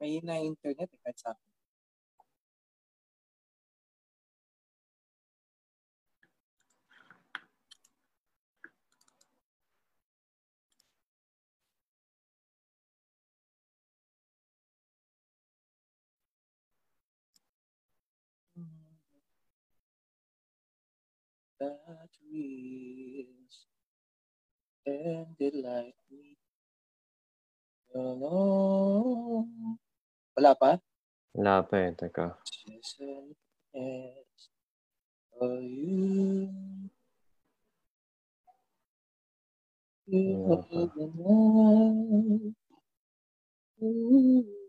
Mahina yung internet eh, sa akin. that wills and delight me. Oh, wala pa? Wala pa eh, teka. Just as for you. You are the one. Ooh.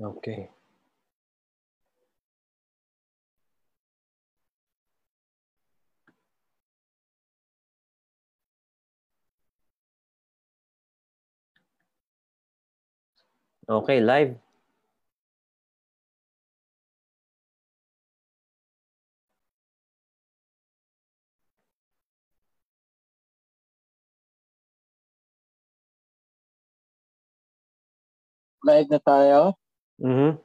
Okay. Okay, live. Live na tayo. Mhm.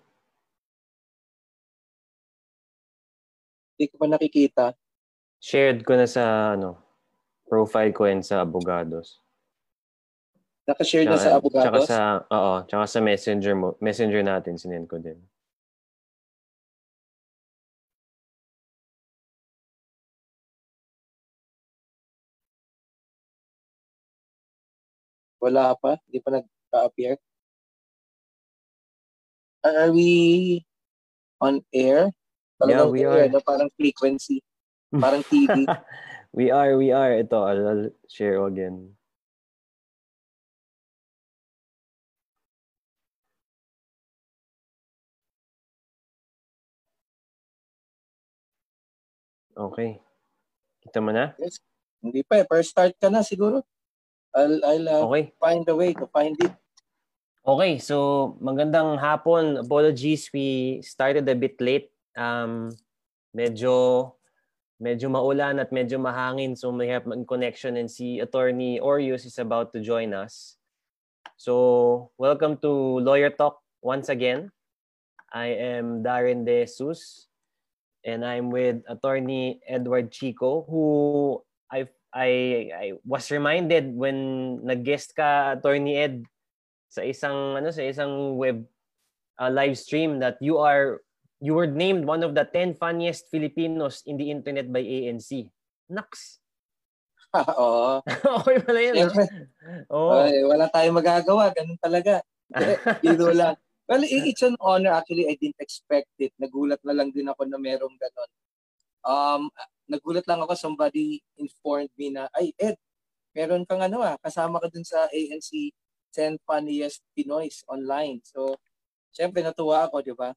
Hindi ko pa nakikita. Shared ko na sa ano, profile ko and sa abogados. Nakashare na sa Tsaka abogados. sa, oo, tsaka sa messenger mo, messenger natin, sinend ko din. Wala pa. Hindi pa nag-appear. Are we on air? Yeah, Talagang we air, are. no? Parang frequency. Parang TV. we are, we are. Ito, I'll, I'll share again. Okay. Kita mo na? Hindi pa eh. First start ka na siguro. I'll, I'll uh, Okay. find a way to find it. Okay, so magandang hapon. Apologies, we started a bit late. Um, medyo medyo maulan at medyo mahangin so may have connection and si attorney Orius is about to join us. So, welcome to Lawyer Talk once again. I am Darren De Jesus and I'm with attorney Edward Chico who I I I was reminded when nag-guest ka attorney Ed sa isang ano sa isang web uh, live stream that you are you were named one of the 10 funniest Filipinos in the internet by ANC. Naks. Oo. okay pala yun. Siyempre, Oh. ay, wala tayong magagawa. Ganun talaga. Dito lang. Well, it's an honor. Actually, I didn't expect it. Nagulat na lang din ako na merong ganun. Um, nagulat lang ako. Somebody informed me na, ay, Ed, meron kang ano ah, kasama ka dun sa ANC 10 Funniest Pinoys online. So, syempre natuwa ako, di ba?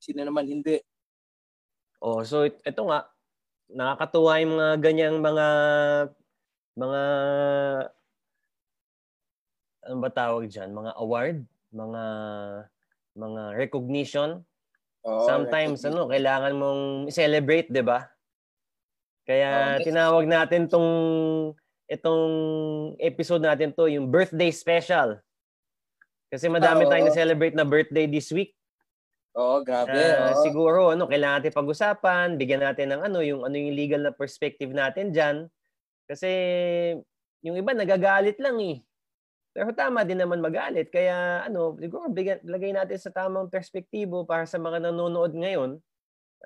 Sino naman hindi? Oh, so it- ito nga nakakatuwa yung mga ganyang mga mga ano ba tawag diyan? Mga award, mga mga recognition Oo, sometimes recognition. ano kailangan mong celebrate 'di ba kaya Oh, tinawag natin tong itong episode natin to yung birthday special kasi madami oo. tayong na-celebrate na birthday this week Oo, grabe. Ah, oo. siguro ano kailangan natin pag-usapan bigyan natin ng ano yung ano yung legal na perspective natin diyan kasi yung iba nagagalit lang eh pero tama din naman magalit. Kaya ano, siguro bigyan, lagay natin sa tamang perspektibo para sa mga nanonood ngayon,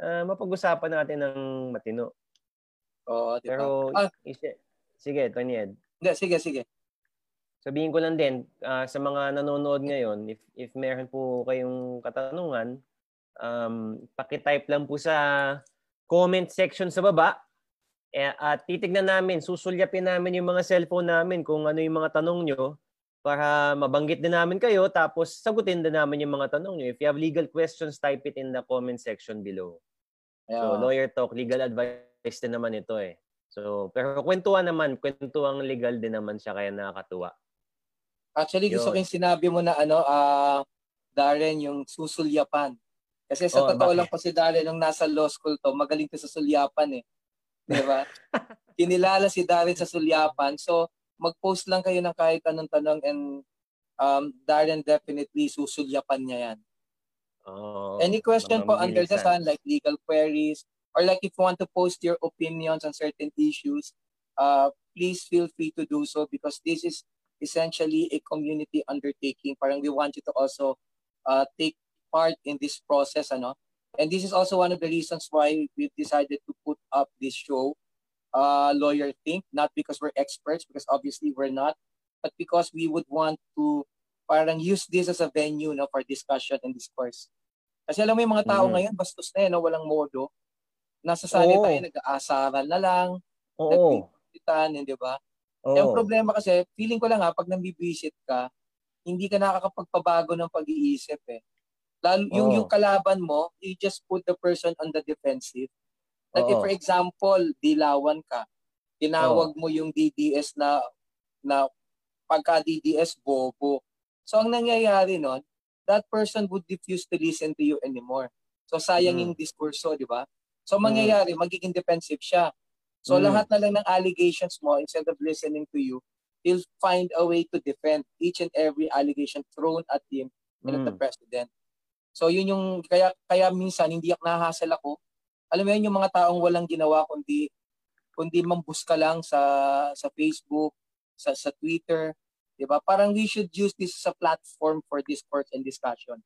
ah, mapag-usapan natin ng matino. Oo, di ba? Pero, Ah. isi- sige, Tony Ed. Hindi, sige, sige. Sabihin ko lang din, ah, sa mga nanonood ngayon, if, if meron po kayong katanungan, um, pakitype lang po sa comment section sa baba. Eh, at titignan namin, susulyapin namin yung mga cellphone namin kung ano yung mga tanong nyo para mabanggit din namin kayo tapos sagutin din namin yung mga tanong nyo. If you have legal questions, type it in the comment section below. Yeah. So lawyer talk, legal advice din naman ito eh. So, pero kwentuhan naman, kwentuhan legal din naman siya kaya nakakatuwa. Actually, gusto ko yung sinabi mo na ano, uh, Darren, yung susulyapan. Kasi sa oh, totoo bakit? lang po si Darren, nung nasa law school to, magaling ka sa sulyapan eh. Di ba? Kinilala si Darren sa sulyapan. So, mag-post lang kayo ng kahit anong tanong and um, Darren definitely susulyapan niya yan. Oh, Any question po under the sun, like legal queries, or like if you want to post your opinions on certain issues, uh, please feel free to do so because this is essentially a community undertaking. Parang we want you to also uh, take part in this process. Ano? And this is also one of the reasons why we've decided to put up this show, uh, Lawyer Think, not because we're experts, because obviously we're not, but because we would want to parang use this as a venue no, for discussion and discourse. Kasi alam mo yung mga tao mm. ngayon, bastos na yan, no? walang modo. Nasa sanay oh. tayo, nag-aasaran na lang, oh. nagpipilitan, di ba? Oh. Yung problema kasi, feeling ko lang ha, pag nambibisit ka, hindi ka nakakapagpabago ng pag-iisip eh. Lalo, yung, yung kalaban mo, you just put the person on the defensive. Like if, for example, dilawan ka, tinawag mo yung DDS na na pagka DDS bobo. So ang nangyayari nun, that person would refuse to listen to you anymore. So sayang mm. yung diskurso, di ba? So mangyayari, mm. magiging defensive siya. So mm. lahat na lang ng allegations mo, instead of listening to you, he'll find a way to defend each and every allegation thrown at him mm. and at the mm. president. So yun yung, kaya, kaya minsan hindi ako nahasal ako. Alam mo yun, yung mga taong walang ginawa kundi kundi mambuska lang sa sa Facebook, sa sa Twitter, 'Di ba? Parang we should use this as a platform for discourse and discussion.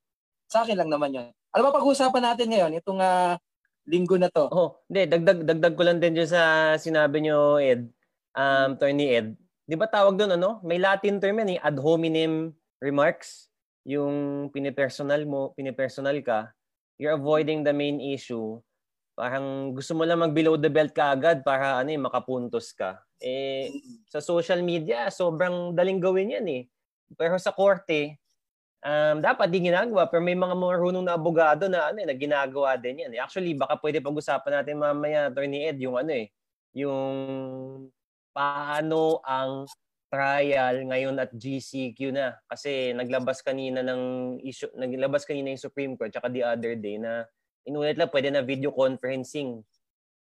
Sa akin lang naman 'yon. Ano ba pag-uusapan natin ngayon itong uh, linggo na to? Oh, hindi dagdag dagdag ko lang din diyan sa sinabi nyo Ed. Um, Tony Ed. 'Di ba tawag doon ano? May Latin term yan eh, ad hominem remarks. Yung pinipersonal mo, pinipersonal ka, you're avoiding the main issue parang gusto mo lang mag below the belt ka agad para ano eh, makapuntos ka. Eh, sa social media, sobrang daling gawin yan eh. Pero sa korte, um, dapat di ginagawa. Pero may mga marunong na abogado na, ano, eh, na ginagawa din yan. Eh. Actually, baka pwede pag-usapan natin mamaya, Attorney Ed, yung ano eh, yung paano ang trial ngayon at GCQ na. Kasi naglabas kanina ng issue, naglabas kanina yung Supreme Court tsaka the other day na inulit lang, pwede na video conferencing.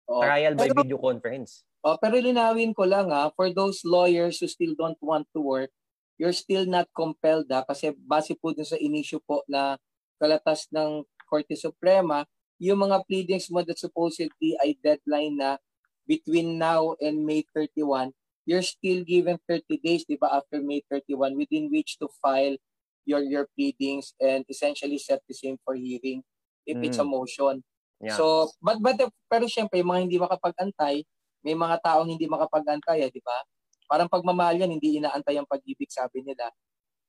Oh. Trial by pero, video conference. Oh, pero linawin ko lang ha, for those lawyers who still don't want to work, you're still not compelled ha, kasi base po dun sa inisyu po na kalatas ng Korte Suprema, yung mga pleadings mo that supposedly ay deadline na between now and May 31, you're still given 30 days, di ba, after May 31, within which to file your your pleadings and essentially set the same for hearing if mm. it's a mm. motion. Yeah. So, but, but pero syempre, yung mga hindi makapag-antay, may mga taong hindi makapag-antay, eh, di ba? Parang pagmamahal yan, hindi inaantay ang pag-ibig, sabi nila.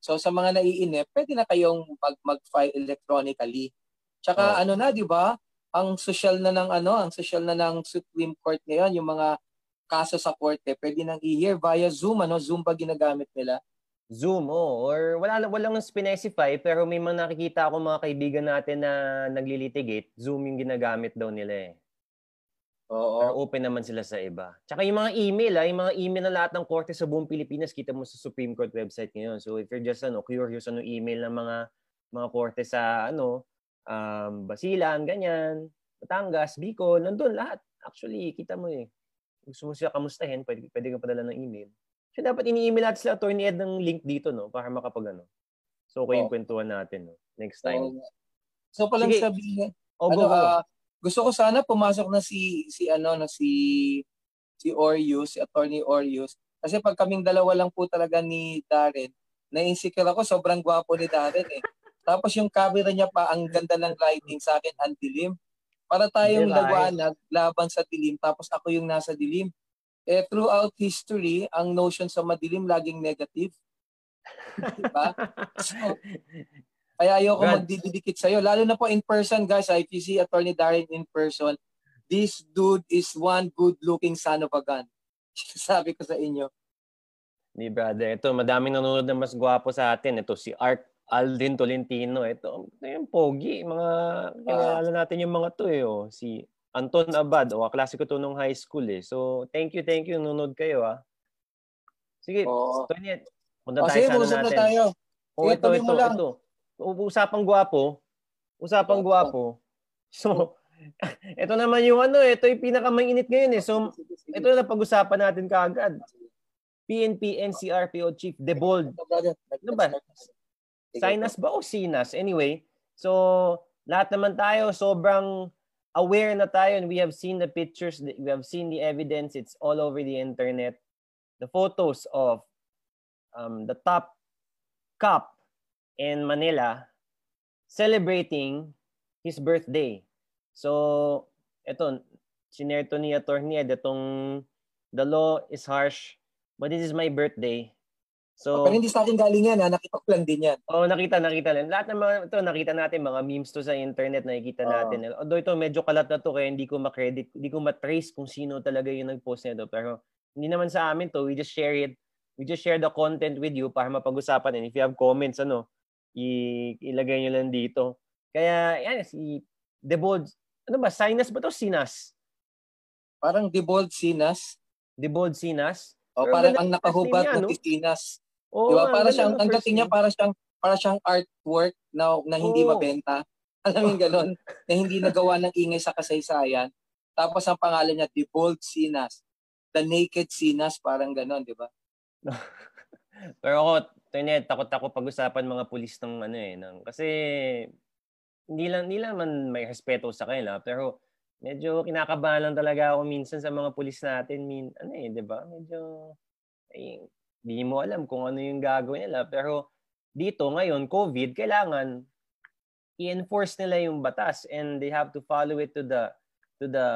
So, sa mga naiinip, pwede na kayong mag- mag-file electronically. Tsaka oh. ano na, di ba? Ang social na ng ano, ang social na ng Supreme Court ngayon, yung mga kaso sa korte, pwede nang i-hear via Zoom, ano? Zoom ba ginagamit nila? Zoom, oh. Or wala, walang specify, pero may mga nakikita ako mga kaibigan natin na naglilitigate, Zoom yung ginagamit daw nila eh. Oo. Pero open naman sila sa iba. Tsaka yung mga email, ah, yung mga email na lahat ng korte sa buong Pilipinas, kita mo sa Supreme Court website ngayon. So if you're just ano, curious ano email ng mga mga korte sa ano, um, Basilan, ganyan, Batangas, Bicol, nandun lahat. Actually, kita mo eh. Gusto mo siya kamustahin, pwede, pwede kang padala ng email. So dapat ini-email natin sila attorney Ed ng link dito no para makapag ano. So okay oh. yung kwentuhan natin no next time. Oh. So palang Sige. sabihin, oh, ano, go, go. Uh, gusto ko sana pumasok na si si ano na si si Orius, si attorney Orius. Kasi pag kaming dalawa lang po talaga ni Darren, na-insecure ako, sobrang gwapo ni Darren eh. Tapos yung camera niya pa, ang ganda ng lighting sa akin, ang dilim. Para tayong lawanag, laban sa dilim, tapos ako yung nasa dilim eh, throughout history, ang notion sa madilim laging negative. diba? So, kaya ayoko Brad. magdidikit sa'yo. Lalo na po in person, guys. Ah, if you see Attorney Darren in person, this dude is one good-looking son of a gun. Sabi ko sa inyo. Ni brother. Ito, madaming nanonood na mas gwapo sa atin. Ito si Art Aldin Tolentino. Ito, ito yung pogi. Mga, kilala uh, natin yung mga to eh. Oh. Si Anton Abad, o klase ko to nung high school eh. So, thank you, thank you. Nunod kayo ah. Sige, Oo. Tony, punta O tayo sige, sa ano usap na natin. tayo. Oh, Sige, ito, ito, ito. Usapang gwapo. Usapang Oo. gwapo. So, ito naman yung ano, ito yung pinakamainit ngayon eh. So, ito na pag-usapan natin kaagad. PNP NCRPO Chief Debold. Ano ba? Sinus ba o Sinas? Anyway, so lahat naman tayo sobrang aware na tayo and we have seen the pictures, we have seen the evidence, it's all over the internet. The photos of um, the top cop in Manila celebrating his birthday. So, eto, sinare to ni Atty. Ed, itong the law is harsh, but this is my birthday. So, Pero hindi sa akin galing yan, ha? nakita ko lang din yan. Oo, nakita, nakita lang. Lahat ng mga ito, nakita natin, mga memes to sa internet, nakikita Oo. natin. Although ito, medyo kalat na to, kaya hindi ko makredit, hindi ko matrace kung sino talaga yung nag-post nito. Pero hindi naman sa amin to, we just share it. We just share the content with you para mapag-usapan. And if you have comments, ano, i- ilagay nyo lang dito. Kaya, yan, si Debold, ano ba, Sinas ba to? Sinas? Parang Debold Sinas. Debold Sinas? O Pero parang ang ng nakahubad niya, no? Sinas. Oo, Di ba? ang Para siyang, ng ang dating niya, para siyang, para siyang artwork na, na hindi Oo. mabenta. Alam mo ganun? na hindi nagawa ng ingay sa kasaysayan. Tapos ang pangalan niya, The Bold Sinas. The Naked Sinas, parang ganun, di ba? Pero ako, Tonet, takot ako pag-usapan mga pulis ng ano eh. Ng, kasi hindi lang, hindi lang man may respeto sa kanila, pero medyo kinakabahan lang talaga ako minsan sa mga pulis natin. Min, ano eh, di ba? Medyo, eh, hindi mo alam kung ano yung gagawin nila. Pero dito, ngayon, COVID, kailangan i-enforce nila yung batas and they have to follow it to the to the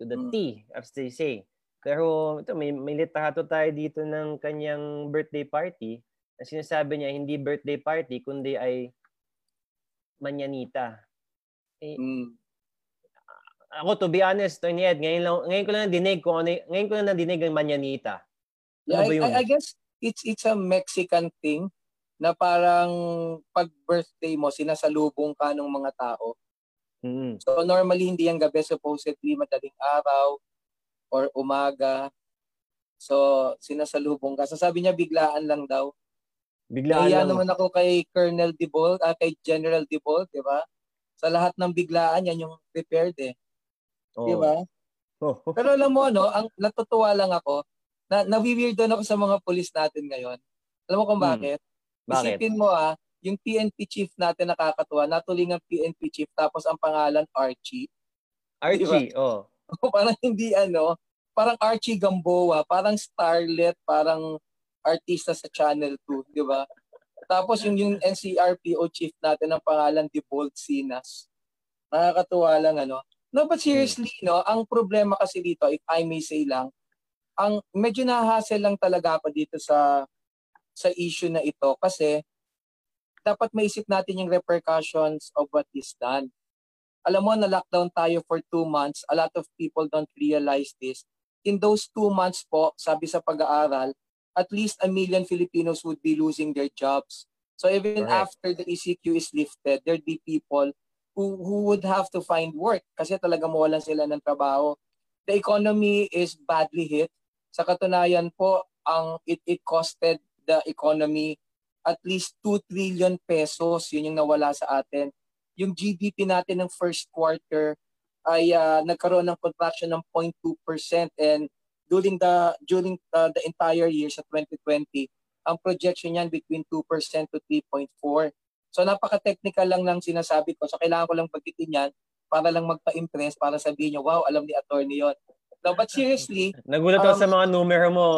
to the Mm. T as they say. Pero ito may may litrato tayo dito ng kanyang birthday party na sinasabi niya hindi birthday party kundi ay manyanita. Eh, Mm. ako to be honest, Tony Ed, ngayon, lang, ngayon ko lang dinig kung ano, ngayon ko lang dinig ang manyanita. Yeah, Ano ba I? I, I guess it's it's a Mexican thing na parang pag birthday mo, sinasalubong ka ng mga tao. Mm. So normally hindi yung gabi, supposedly madaling araw or umaga. So sinasalubong ka. So sabi niya biglaan lang daw. Biglaan Kaya lang. naman ako kay Colonel Dibol, ah, kay General Dibol, di ba? Sa lahat ng biglaan, yan yung prepared eh. Oo. Di ba? Oh. Pero alam mo, no, ang natutuwa lang ako, na nawi-weird doon ako sa mga pulis natin ngayon. Alam mo kung Hmm. bakit? Bakit? Isipin mo ah, yung PNP chief natin nakakatuwa, natuling ang PNP chief tapos ang pangalan Archie. Archie, oh. parang hindi ano, parang Archie Gamboa, parang starlet, parang artista sa Channel 2, di ba? Tapos yung yung NCRPO chief natin ang pangalan di Bold Sinas. Nakakatuwa lang ano. No, but seriously, no, ang problema kasi dito, if I may say lang, ang medyo nahassle lang talaga ako dito sa sa issue na ito kasi dapat maisip natin yung repercussions of what is done. Alam mo, na-lockdown tayo for two months. A lot of people don't realize this. In those two months po, sabi sa pag-aaral, at least a million Filipinos would be losing their jobs. So even Correct. after the ECQ is lifted, there'd be people who, who would have to find work kasi talaga mawalan sila ng trabaho. The economy is badly hit. Sa katunayan po, ang it, it costed the economy at least 2 trillion pesos. Yun yung nawala sa atin. Yung GDP natin ng first quarter ay ah, nagkaroon ng contraction ng 0.2% and during the during uh, the entire year sa 2020 ang projection niyan between 2% to 3.4 so napaka-technical lang ng sinasabi ko. So kailangan ko lang bagitin yan para lang magpa-impress para sabihin niyo wow alam ni attorney yon no but seriously Nagulat ako Um, sa mga numero mo.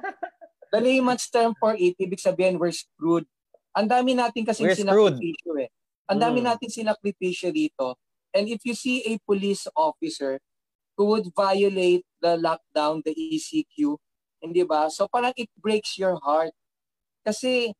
the layman's term for it ibig sabihin we're screwed. Ang dami natin kasi sinakripisyo eh. Ang dami Mm. natin sinakripisyo dito and if you see a police officer who would violate the lockdown, the ECQ, hindi ba? So parang it breaks your heart. Kasi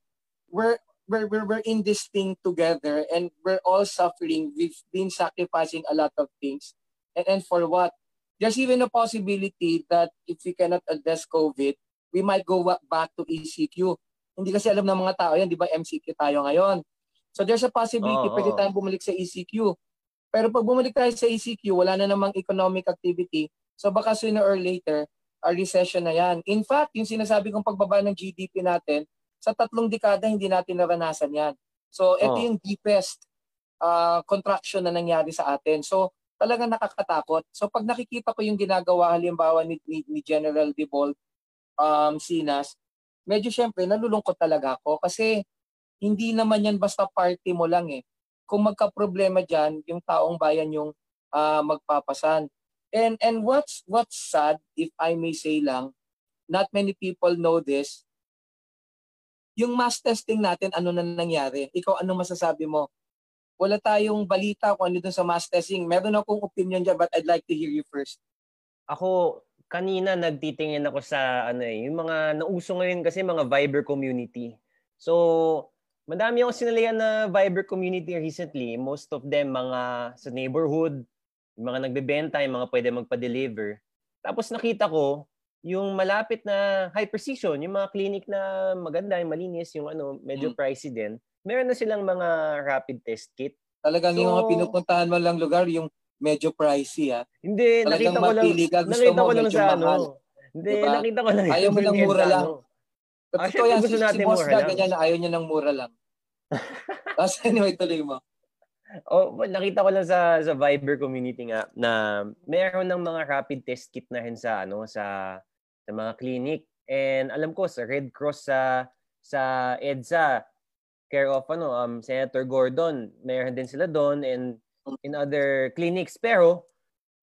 we're, we're, we're, we're in this thing together and we're all suffering. We've been sacrificing a lot of things. And, and for what? There's even a possibility that if we cannot address COVID, we might go back to ECQ. Hindi kasi alam ng mga tao yan, di ba MCQ tayo ngayon. So there's a possibility Oo, pwede tayong bumalik sa ECQ. Pero pag bumalik tayo sa ECQ, wala na namang economic activity. So baka sooner or later, a recession na yan. In fact, yung sinasabi kong pagbaba ng GDP natin, sa tatlong dekada hindi natin naranasan yan. So ito oh. yung deepest uh, contraction na nangyari sa atin. So talagang nakakatakot. So pag nakikita ko yung ginagawa halimbawa ni, ni, ni General Debold um, Sinas, medyo syempre nalulungkot talaga ako kasi hindi naman yan basta party mo lang eh. Kung magka-problema diyan, yung taong bayan yung uh, magpapasan. And and what's what's sad if I may say lang, not many people know this. Yung mass testing natin ano na nangyari? Ikaw ano masasabi mo? Wala tayong balita kung ano dun sa mass testing. Meron akong opinion diyan but I'd like to hear you first. Ako kanina nagtitingin ako sa ano eh, yung mga nauso ngayon kasi mga Viber community. So, madami akong sinalihan na Viber community recently. Most of them mga sa neighborhood, yung mga nagbebenta, yung mga pwede magpa-deliver. Tapos nakita ko yung malapit na high precision, yung mga clinic na maganda, yung malinis, yung ano, medyo hmm. pricey din. Meron na silang mga rapid test kit. Talagang so, yung mga pinupuntahan mo lang lugar, yung medyo pricey ah. Hindi, Talagang nakita ko lang, ka, gusto nakita mo, ko lang sa ano. Hindi, diba? nakita ko lang. Ayaw mo ng mura lang. Ano. Totoo yan, si, si boss na ganyan, ayaw niya ng mura lang. Tapos anyway, tuloy mo. Oh, nakita ko lang sa sa Viber community nga na meron ng mga rapid test kit na rin sa ano sa sa mga clinic. And alam ko sa Red Cross sa sa EDSA care of ano um Senator Gordon, meron din sila doon and in other clinics. Pero,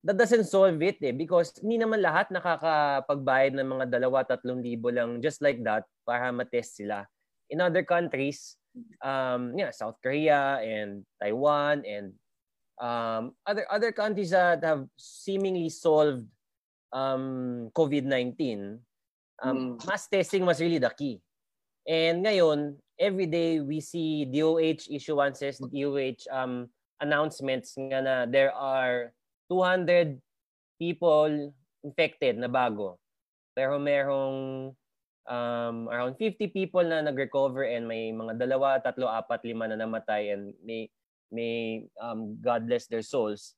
that doesn't solve it eh because hindi naman lahat nakakapagbayad ng mga dalawa, tatlong libo lang just like that para matest sila. In other countries, um, yeah, South Korea and Taiwan and um, other other countries that have seemingly solved um, COVID-19, um, mm. mass testing was really the key. And ngayon, every day we see DOH issuances, DOH um, announcements nga na there are 200 people infected na bago. Pero merong um, around 50 people na nag-recover and may mga dalawa, tatlo, apat, lima na namatay and may may um, God bless their souls.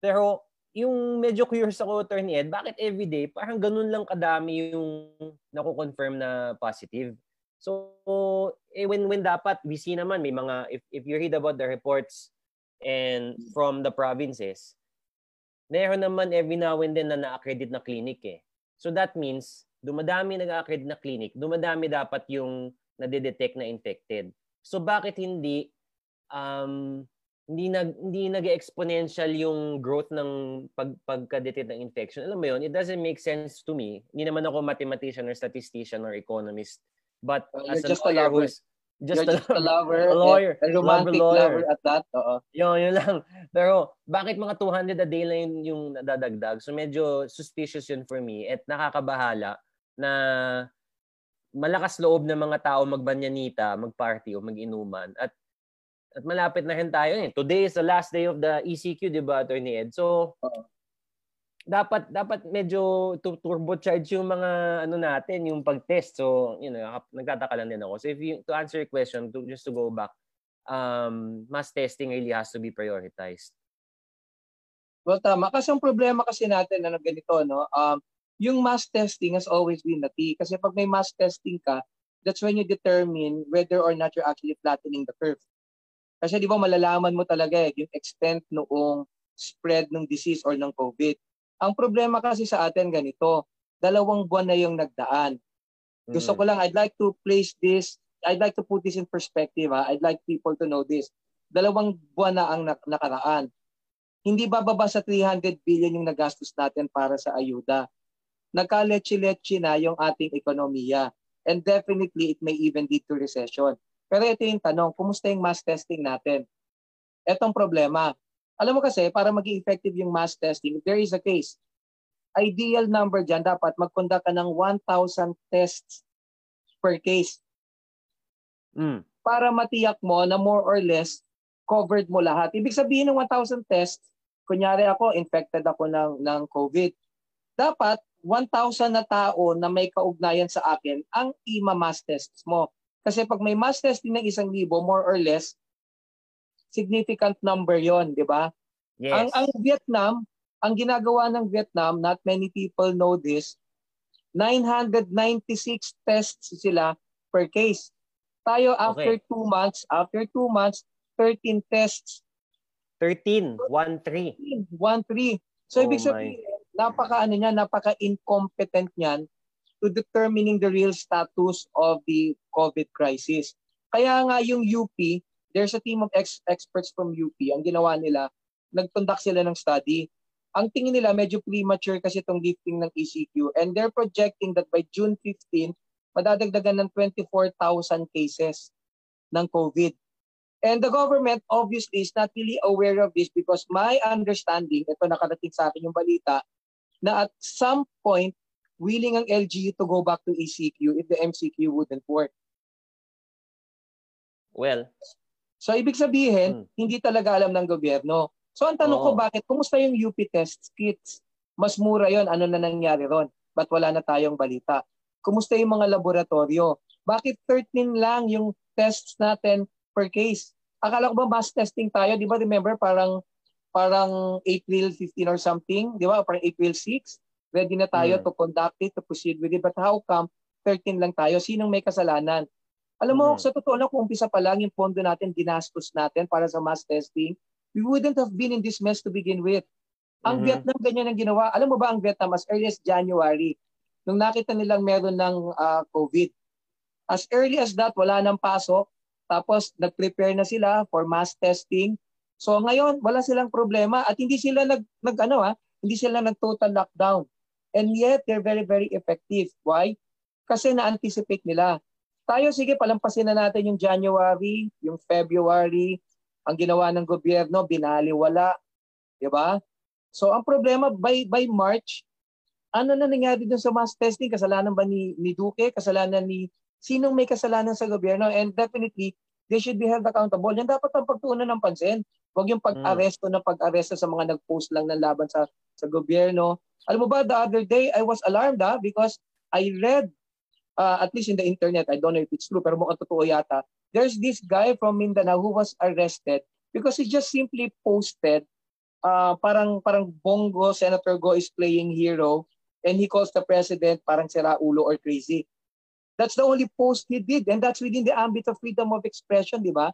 Pero yung medyo curious ako, Attorney Ed, bakit everyday parang ganun lang kadami yung nako-confirm na positive? So, eh, when, when dapat, we see naman, may mga, if, if you read about the reports and from the provinces, meron naman every now and then na na-accredit na clinic eh. So that means, dumadami nag-accredit na clinic, dumadami dapat yung nade-detect na infected. So bakit hindi um, hindi nag hindi nag-exponential yung growth ng pag pagka-detect ng infection. Alam mo yon, it doesn't make sense to me. Hindi naman ako mathematician or statistician or economist. But uh, as an lawyer who's Just, You're just a, lover. A lawyer. A romantic lover. lover at that. Oo. Yun, yun lang. Pero bakit mga 200 a day lang yung, yung nadadagdag? So medyo suspicious yun for me at nakakabahala na malakas loob ng mga tao magbanyanita, magparty o mag-inuman. At at malapit na rin tayo eh. Today is the last day of the ECQ, di ba, Attorney Ed? So, uh-huh dapat dapat medyo turbo charge yung mga ano natin, yung pag-test. So, you know, nagtataka lang din ako. So if you to answer your question, to, just to go back, um, mass testing really has to be prioritized. Well, tama. Kasi ang problema kasi natin na ganito, no? Um, yung mass testing has always been the key. Kasi pag may mass testing ka, that's when you determine whether or not you're actually flattening the curve. Kasi di ba malalaman mo talaga eh, yung extent noong spread ng disease or ng COVID. Ang problema kasi sa atin ganito, dalawang buwan na yung nagdaan. Gusto mm. ko lang, I'd like to place this, I'd like to put this in perspective. Ha? I'd like people to know this. Dalawang buwan na ang nakaraan. Hindi bababa sa 300 billion yung nagastos natin para sa ayuda. Nagka-leche-leche na yung ating ekonomiya. And definitely, it may even lead to recession. Pero ito yung tanong, kumusta yung mass testing natin? Etong problema, alam mo kasi, para maging effective yung mass testing, there is a case. Ideal number dyan, dapat mag-conduct ka ng 1,000 tests per case. Mm. Para matiyak mo na more or less covered mo lahat. Ibig sabihin ng 1,000 tests, kunyari ako, infected ako ng, ng COVID. Dapat 1,000 na tao na may kaugnayan sa akin ang ima-mass tests mo. Kasi pag may mass testing ng isang libo, more or less, significant number yon, di ba? Yes. Ang, ang Vietnam, ang ginagawa ng Vietnam, not many people know this, 996 tests sila per case. Tayo after okay. two months, after two months, 13 tests. 13, 1-3. 1-3. So oh ibig sabihin, my. Napaka ano niya, napaka incompetent niyan to determining the real status of the COVID crisis. Kaya nga yung UP, there's a team of ex- experts from UP. Ang ginawa nila, nagtundak sila ng study. Ang tingin nila medyo premature kasi itong lifting ng ECQ and they're projecting that by June 15, madadagdagan ng 24,000 cases ng COVID. And the government obviously is not really aware of this because my understanding, ito nakarating sa akin yung balita, na at some point, willing ang LGU to go back to ECQ if the MCQ wouldn't work. Well. So ibig sabihin, hmm. hindi talaga alam ng gobyerno. So ang tanong oh. ko bakit, kumusta yung UP test kits? Mas mura yon ano na nangyari ron? Ba't wala na tayong balita? Kumusta yung mga laboratorio? Bakit 13 lang yung tests natin per case. Akala ko ba mass testing tayo? Di ba remember parang parang April 15 or something? Di ba? Parang April 6? Ready na tayo mm. to conduct it, to proceed with it. But how come 13 lang tayo? Sinong may kasalanan? Alam mo, mm. sa totoo lang, kung umpisa pa lang yung pondo natin, dinastos natin para sa mass testing, we wouldn't have been in this mess to begin with. Ang mm-hmm. Vietnam, ganyan ang ginawa. Alam mo ba ang Vietnam, as early as January, nung nakita nilang meron ng uh, COVID, as early as that, wala nang pasok, tapos nag-prepare na sila for mass testing. So ngayon, wala silang problema at hindi sila nag, nag ano ah, hindi sila nag total lockdown. And yet they're very very effective. Why? Kasi na-anticipate nila. Tayo sige palampasin na natin yung January, yung February, ang ginawa ng gobyerno binaliwala, 'di ba? So ang problema by by March, ano na nangyari dun sa mass testing? Kasalanan ba ni, ni Duque? Kasalanan ni sinong may kasalanan sa gobyerno and definitely they should be held accountable. Yan dapat ang pagtuunan ng pansin. Huwag yung pag-aresto na pag-aresto sa mga nag-post lang ng laban sa sa gobyerno. Alam mo ba, the other day, I was alarmed ha, ah, because I read, uh, at least in the internet, I don't know if it's true, pero mukhang totoo yata, there's this guy from Mindanao who was arrested because he just simply posted uh, parang parang Bongo, Senator Go is playing hero and he calls the president parang sira ulo or crazy. That's the only post he did and that's within the ambit of freedom of expression, di ba?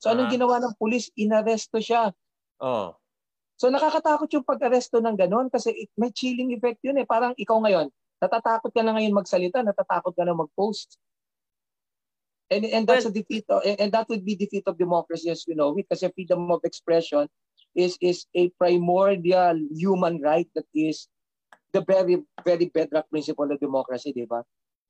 So anong uh ginawa ng pulis? Inaresto siya. Oh. So nakakatakot yung pag-aresto ng ganon kasi it, may chilling effect yun eh. Parang ikaw ngayon, natatakot ka na ngayon magsalita, natatakot ka na mag-post. And, and that's well, a defeat of, and, and that would be defeat of democracy as we know it kasi freedom of expression is is a primordial human right that is the very very bedrock principle of democracy, di ba?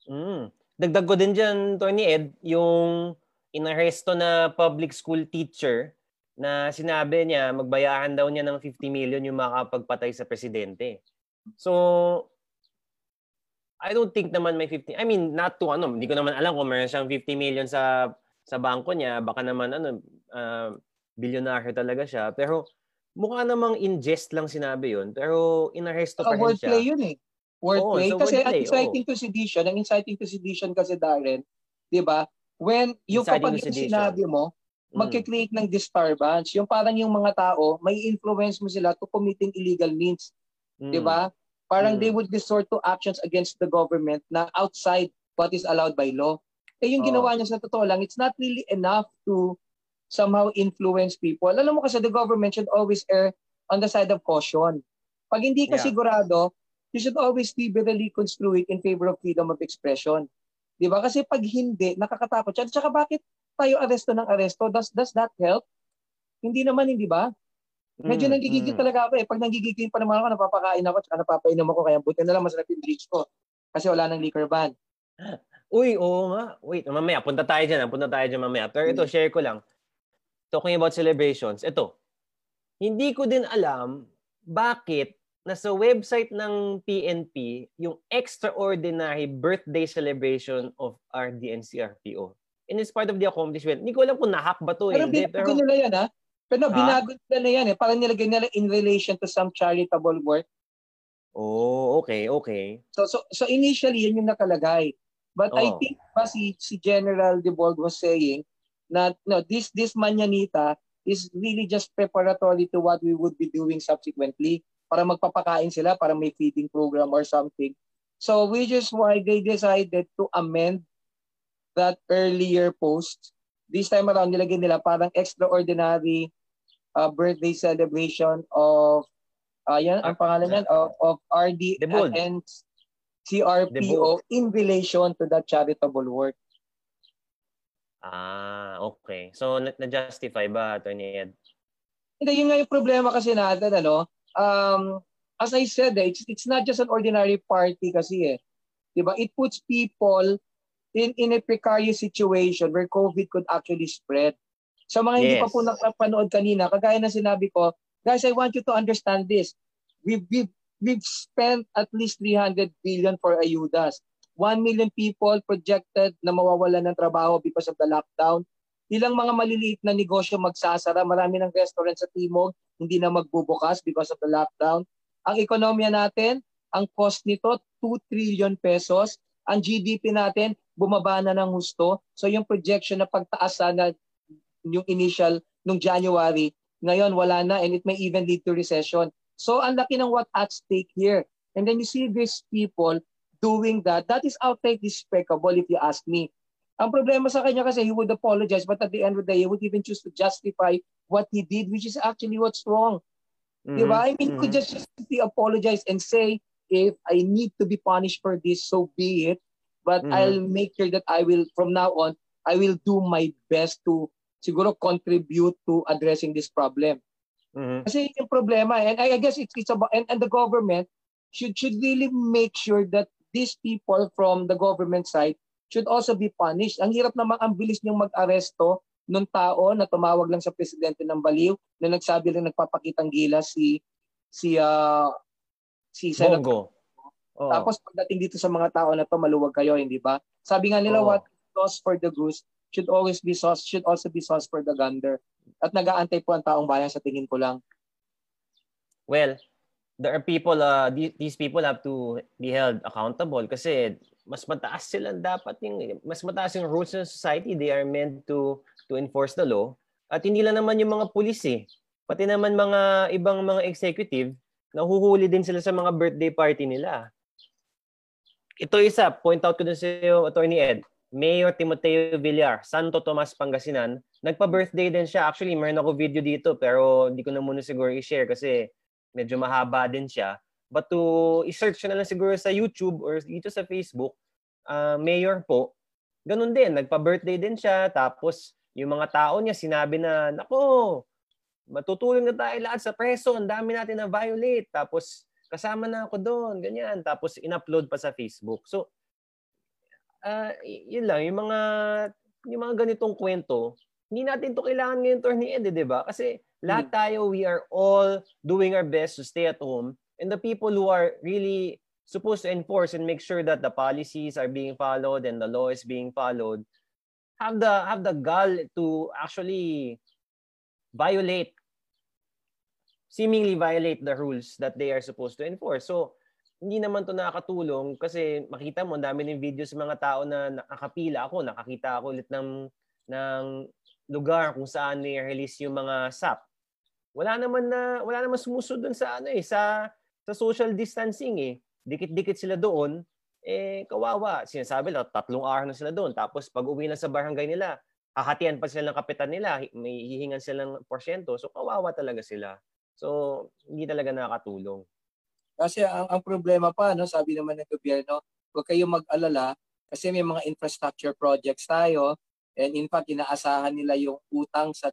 Mm. Dagdag ko din dyan, Tony Ed, yung inaresto na public school teacher na sinabi niya magbayaran daw niya ng 50 million yung makapagpatay sa presidente. So, I don't think naman may 50. I mean, not to ano, hindi ko naman alam kung meron siyang 50 million sa sa bangko niya. Baka naman ano, uh, bilyonaryo talaga siya. Pero mukha namang ingest lang sinabi yun. Pero inaresto pa rin siya. Wordplay yun eh wordplay. Oo, so kasi wordplay, inciting oh. to sedition, ang inciting to sedition kasi Darren, di ba? When yung kapag yung sinabi mo, mm. magkikreate ng disturbance. Yung parang yung mga tao, may influence mo sila to committing illegal means. Mm. Di ba? Parang mm. they would resort to actions against the government na outside what is allowed by law. Eh yung oh. ginawa niya sa totoo lang, it's not really enough to somehow influence people. Alam mo kasi the government should always err on the side of caution. Pag hindi ka yeah. sigurado, you should always liberally construe it in favor of freedom of expression. Di ba? Kasi pag hindi, nakakatakot siya. At saka bakit tayo aresto ng aresto? Does, does that help? Hindi naman, hindi ba? Medyo mm, nagigigil mm. talaga ako eh. Pag nagigigil pa naman ako, napapakain ako, tsaka napapainom ako, kaya buti na lang masarap yung drinks ko. Kasi wala nang liquor ban. Uy, oo nga. Wait, mamaya, punta tayo dyan. Punta tayo dyan mamaya. Pero ito, mm. share ko lang. Talking about celebrations. Ito, hindi ko din alam bakit na sa website ng PNP yung extraordinary birthday celebration of RDNCRPO. And it's part of the accomplishment. Hindi ko alam kung nahack ba to. Pero eh. binago nila yan ha? Pero ha? binago nila na yan eh. Parang nilagay nila in relation to some charitable work. Oh, okay, okay. So so so initially yun yung nakalagay. But oh. I think pa si si General De Bold was saying na no, this this manyanita is really just preparatory to what we would be doing subsequently para magpapakain sila, para may feeding program or something. So which is why they decided to amend that earlier post. This time around, nilagyan nila parang extraordinary uh, birthday celebration of, uh, yan, ang pangalan yan, of, of RD and CRPO in relation to that charitable work. Ah, okay. So, na-justify ba, Attorney Ed? Hindi, yun nga yung problema kasi natin, ano, um, as I said, eh, it's, it's not just an ordinary party kasi eh. Diba? It puts people in, in a precarious situation where COVID could actually spread. Sa mga yes. hindi pa po nakapanood kanina, kagaya na sinabi ko, guys, I want you to understand this. We've, we've, we've spent at least 300 billion for ayudas. 1 million people projected na mawawalan ng trabaho because of the lockdown. Ilang mga maliliit na negosyo magsasara. Marami ng restaurant sa Timog hindi na magbubukas because of the lockdown. Ang ekonomiya natin, ang cost nito 2 trillion pesos. Ang GDP natin bumaba na ng husto. So yung projection na pagtaas sana yung initial nung January, ngayon wala na and it may even lead to recession. So ang laki ng what at stake here. And then you see these people doing that, that is outright despicable if you ask me. Ang problema sa kanya kasi he would apologize but at the end of the day he would even choose to justify what he did which is actually what's wrong. Mm-hmm. Diba? I mean, mm-hmm. could just simply apologize and say if I need to be punished for this, so be it. But mm-hmm. I'll make sure that I will, from now on, I will do my best to siguro contribute to addressing this problem. Mm-hmm. Kasi yung problema, and I, I guess it's, it's about, and, and the government should should really make sure that these people from the government side should also be punished. Ang hirap naman, ang bilis niyong mag-aresto nung tao na tumawag lang sa presidente ng Baliw na nagsabi lang nagpapakitang gila si si uh, si Senator. Oh. Tapos pagdating dito sa mga tao na to maluwag kayo, hindi ba? Sabi nga nila oh. what sauce for the goose should always be sauce should also be sauce for the gander. At nagaantay po ang taong bayan sa tingin ko lang. Well, there are people uh these people have to be held accountable kasi mas mataas sila dapat yung mas mataas yung rules ng society. They are meant to to enforce the law. At hindi lang naman yung mga pulis eh. Pati naman mga ibang mga executive nahuhuli din sila sa mga birthday party nila. Ito isa point out ko din sa iyo attorney Ed. Mayor Timoteo Villar, Santo Tomas, Pangasinan. Nagpa-birthday din siya. Actually, meron ako video dito pero hindi ko na muna siguro i-share kasi medyo mahaba din siya. But to i-search na lang siguro sa YouTube or dito sa Facebook, uh, mayor po, ganun din, nagpa-birthday din siya. Tapos yung mga tao niya sinabi na, nako, matutulong na tayo lahat sa preso, ang dami natin na violate. Tapos kasama na ako doon, ganyan. Tapos in-upload pa sa Facebook. So, uh, yun lang, yung mga yung mga ganitong kwento, hindi natin to kailangan ngayon, Tony Ed, eh, di ba? Kasi lahat hmm. tayo, we are all doing our best to stay at home. And the people who are really supposed to enforce and make sure that the policies are being followed and the law is being followed have the have the gall to actually violate seemingly violate the rules that they are supposed to enforce. So, hindi naman to nakakatulong kasi makita mo, dami ng video sa mga tao na nakakapila ako, nakakita ako ulit ng, ng lugar kung saan ni-release yung mga SAP wala naman na wala naman sumusunod dun sa ano eh sa sa social distancing eh. Dikit-dikit sila doon eh kawawa. Sinasabi lang tatlong araw na sila doon tapos pag uwi na sa barangay nila, hahatian pa sila ng kapitan nila, may hihingan sila ng porsyento. So kawawa talaga sila. So hindi talaga nakakatulong. Kasi ang, ang problema pa, no, sabi naman ng gobyerno, huwag kayong mag-alala kasi may mga infrastructure projects tayo and in fact inaasahan nila yung utang sa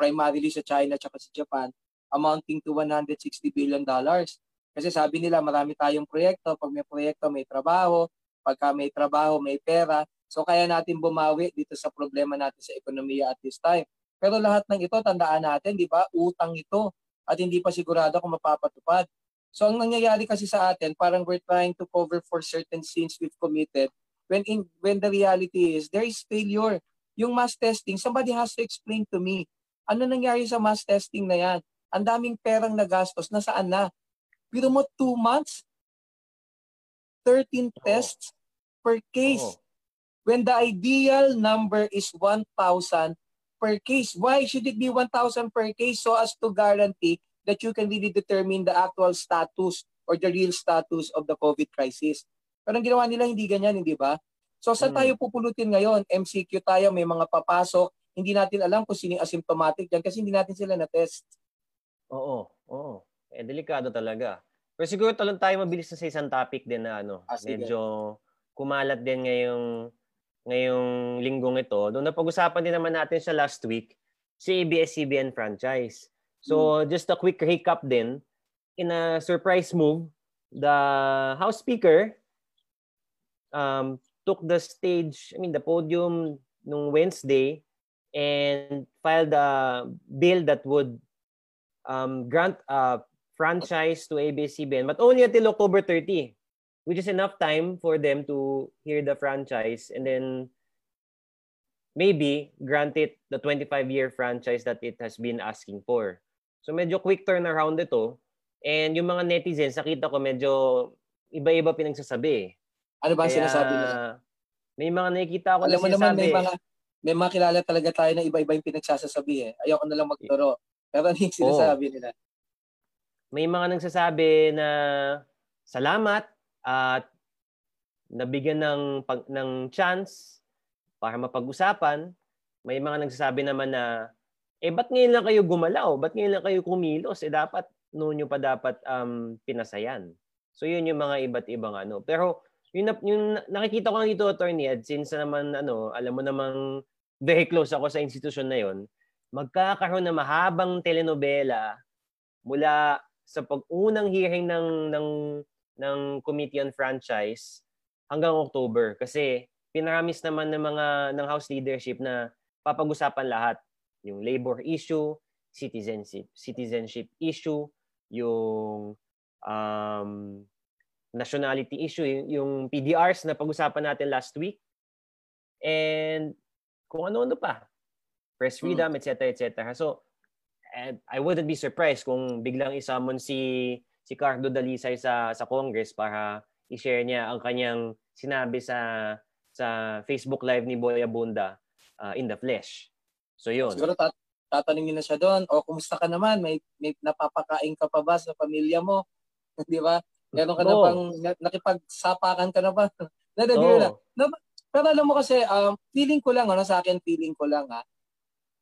primarily sa China at sa Japan amounting to 160 billion dollars. Kasi sabi nila marami tayong proyekto, pag may proyekto may trabaho, pagka may trabaho may pera. So kaya natin bumawi dito sa problema natin sa ekonomiya at this time. Pero lahat ng ito tandaan natin, 'di ba? Utang ito at hindi pa sigurado kung mapapatupad. So ang nangyayari kasi sa atin, parang we're trying to cover for certain sins we've committed when in when the reality is there is failure. Yung mass testing, somebody has to explain to me ano nangyari sa mass testing na yan? Ang daming perang nagastos. Nasaan na? Pero mo 2 months? 13 oh. tests per case. Oh. When the ideal number is 1,000 per case. Why should it be 1,000 per case so as to guarantee that you can really determine the actual status or the real status of the COVID crisis? Pero ang ginawa nila hindi ganyan, hindi ba? So sa hmm. tayo pupulutin ngayon? MCQ tayo, may mga papasok, hindi natin alam kung sino asymptomatic dyan kasi hindi natin sila na-test. Oo, oo. Eh, delikado talaga. Pero siguro talon tayo mabilis na sa isang topic din na ano, ah, medyo kumalat din ngayong ngayong linggong ito. Doon napag-usapan din naman natin sa last week, si ABS-CBN franchise. So, hmm. just a quick recap din. In a surprise move, the House Speaker um, took the stage, I mean, the podium nung Wednesday and filed a bill that would um, grant a franchise to ABS-CBN, but only until October 30, which is enough time for them to hear the franchise and then maybe grant it the 25-year franchise that it has been asking for. So medyo quick turnaround ito. And yung mga netizens, nakita ko medyo iba-iba pinagsasabi. Ano ba Kaya, sinasabi nila? May mga nakikita ako Alam na sinasabi. Alam mo naman, may mga, may mga kilala talaga tayo na iba-iba yung pinagsasabi eh. Ayoko na lang magturo. Pero ano yung sinasabi oh. nila? may mga nagsasabi na salamat at nabigyan ng pag, ng chance para mapag-usapan. May mga nagsasabi naman na eh ba't ngayon lang kayo gumalaw? Ba't ngayon lang kayo kumilos? Eh dapat noon nyo pa dapat um, pinasayan. So yun yung mga iba't ibang ano. Pero yung, yung nakikita ko lang dito, Attorney Ed, since naman ano, alam mo namang very close ako sa institusyon na yon, magkakaroon na mahabang telenovela mula sa pag-unang hearing ng ng ng Committee on Franchise hanggang October. Kasi pinaramis naman ng mga ng House leadership na papag-usapan lahat. Yung labor issue, citizenship citizenship issue, yung um, nationality issue, yung, yung PDRs na pag-usapan natin last week. And kung ano-ano pa. Press hmm. freedom, mm. etc. etc. So, And I wouldn't be surprised kung biglang isamon si si Cardo Dalisay sa sa Congress para i-share niya ang kanyang sinabi sa sa Facebook Live ni Boy Abunda uh, in the flesh. So yun. Siguro tat tatanungin na siya doon, o kumusta ka naman? May, may napapakain ka pa ba sa pamilya mo? Di ba? Meron ka no. na bang nakipagsapakan ka na ba? Nadabiro no. na. Pero alam mo kasi, um, feeling ko lang, ano, sa akin, feeling ko lang, ha.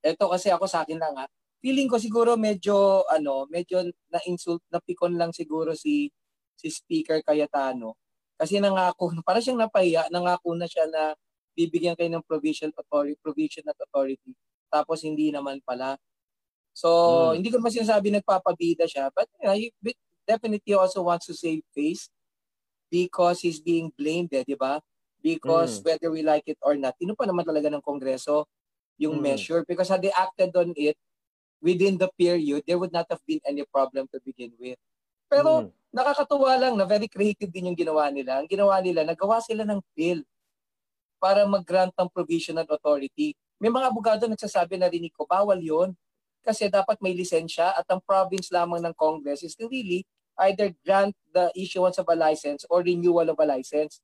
Ito kasi ako sa akin lang, ha feeling ko siguro medyo ano, medyo na-insult, napikon lang siguro si si Speaker Cayetano. Kasi nangako, para siyang napahiya, nangako na siya na bibigyan kayo ng provision authority, provision at authority. Tapos hindi naman pala. So, hmm. hindi ko naman sinasabi nagpapabida siya, but you know, he definitely also wants to save face because he's being blamed, eh, di ba? Because hmm. whether we like it or not, ino pa naman talaga ng Kongreso yung hmm. measure because had they acted on it, within the period, there would not have been any problem to begin with. Pero mm. nakakatuwa lang na very creative din yung ginawa nila. Ang ginawa nila, nagawa sila ng bill para mag-grant ng provisional authority. May mga abogado nagsasabi na rinig ko, bawal yon kasi dapat may lisensya at ang province lamang ng Congress is to really either grant the issuance of a license or renewal of a license.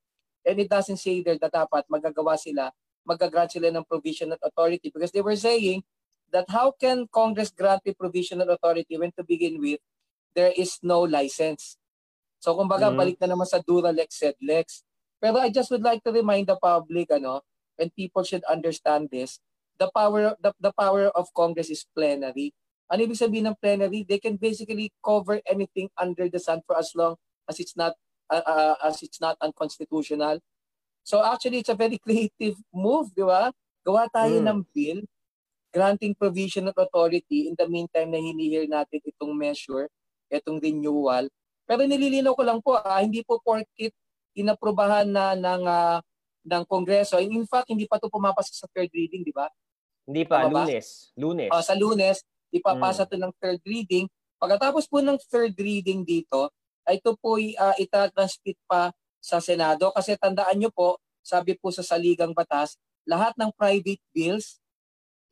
And it doesn't say there that dapat magagawa sila, magagrant sila ng provisional authority because they were saying that how can Congress grant a provisional authority when to begin with, there is no license. So kumbaga mm-hmm. balik na naman sa Duralex Sedlex. Pero I just would like to remind the public ano, and people should understand this, the power the, the power of Congress is plenary. Ano ibig sabihin ng plenary? They can basically cover anything under the sun for as long as it's not uh, uh, as it's not unconstitutional. So actually it's a very creative move, di ba? Gawa tayo mm. ng bill granting provision of authority in the meantime na hinihir natin itong measure, itong renewal. Pero nililinaw ko lang po, ah, hindi po porkit inaprobahan na ng uh, ng Kongreso. In fact, hindi pa to pumapasok sa third reading, di ba? Hindi pa, Tama lunes. Ba? Lunes. Uh, sa lunes, ipapasa mm. to ng third reading. Pagkatapos po ng third reading dito, ito po uh, itatransmit pa sa Senado kasi tandaan nyo po, sabi po sa saligang batas, lahat ng private bills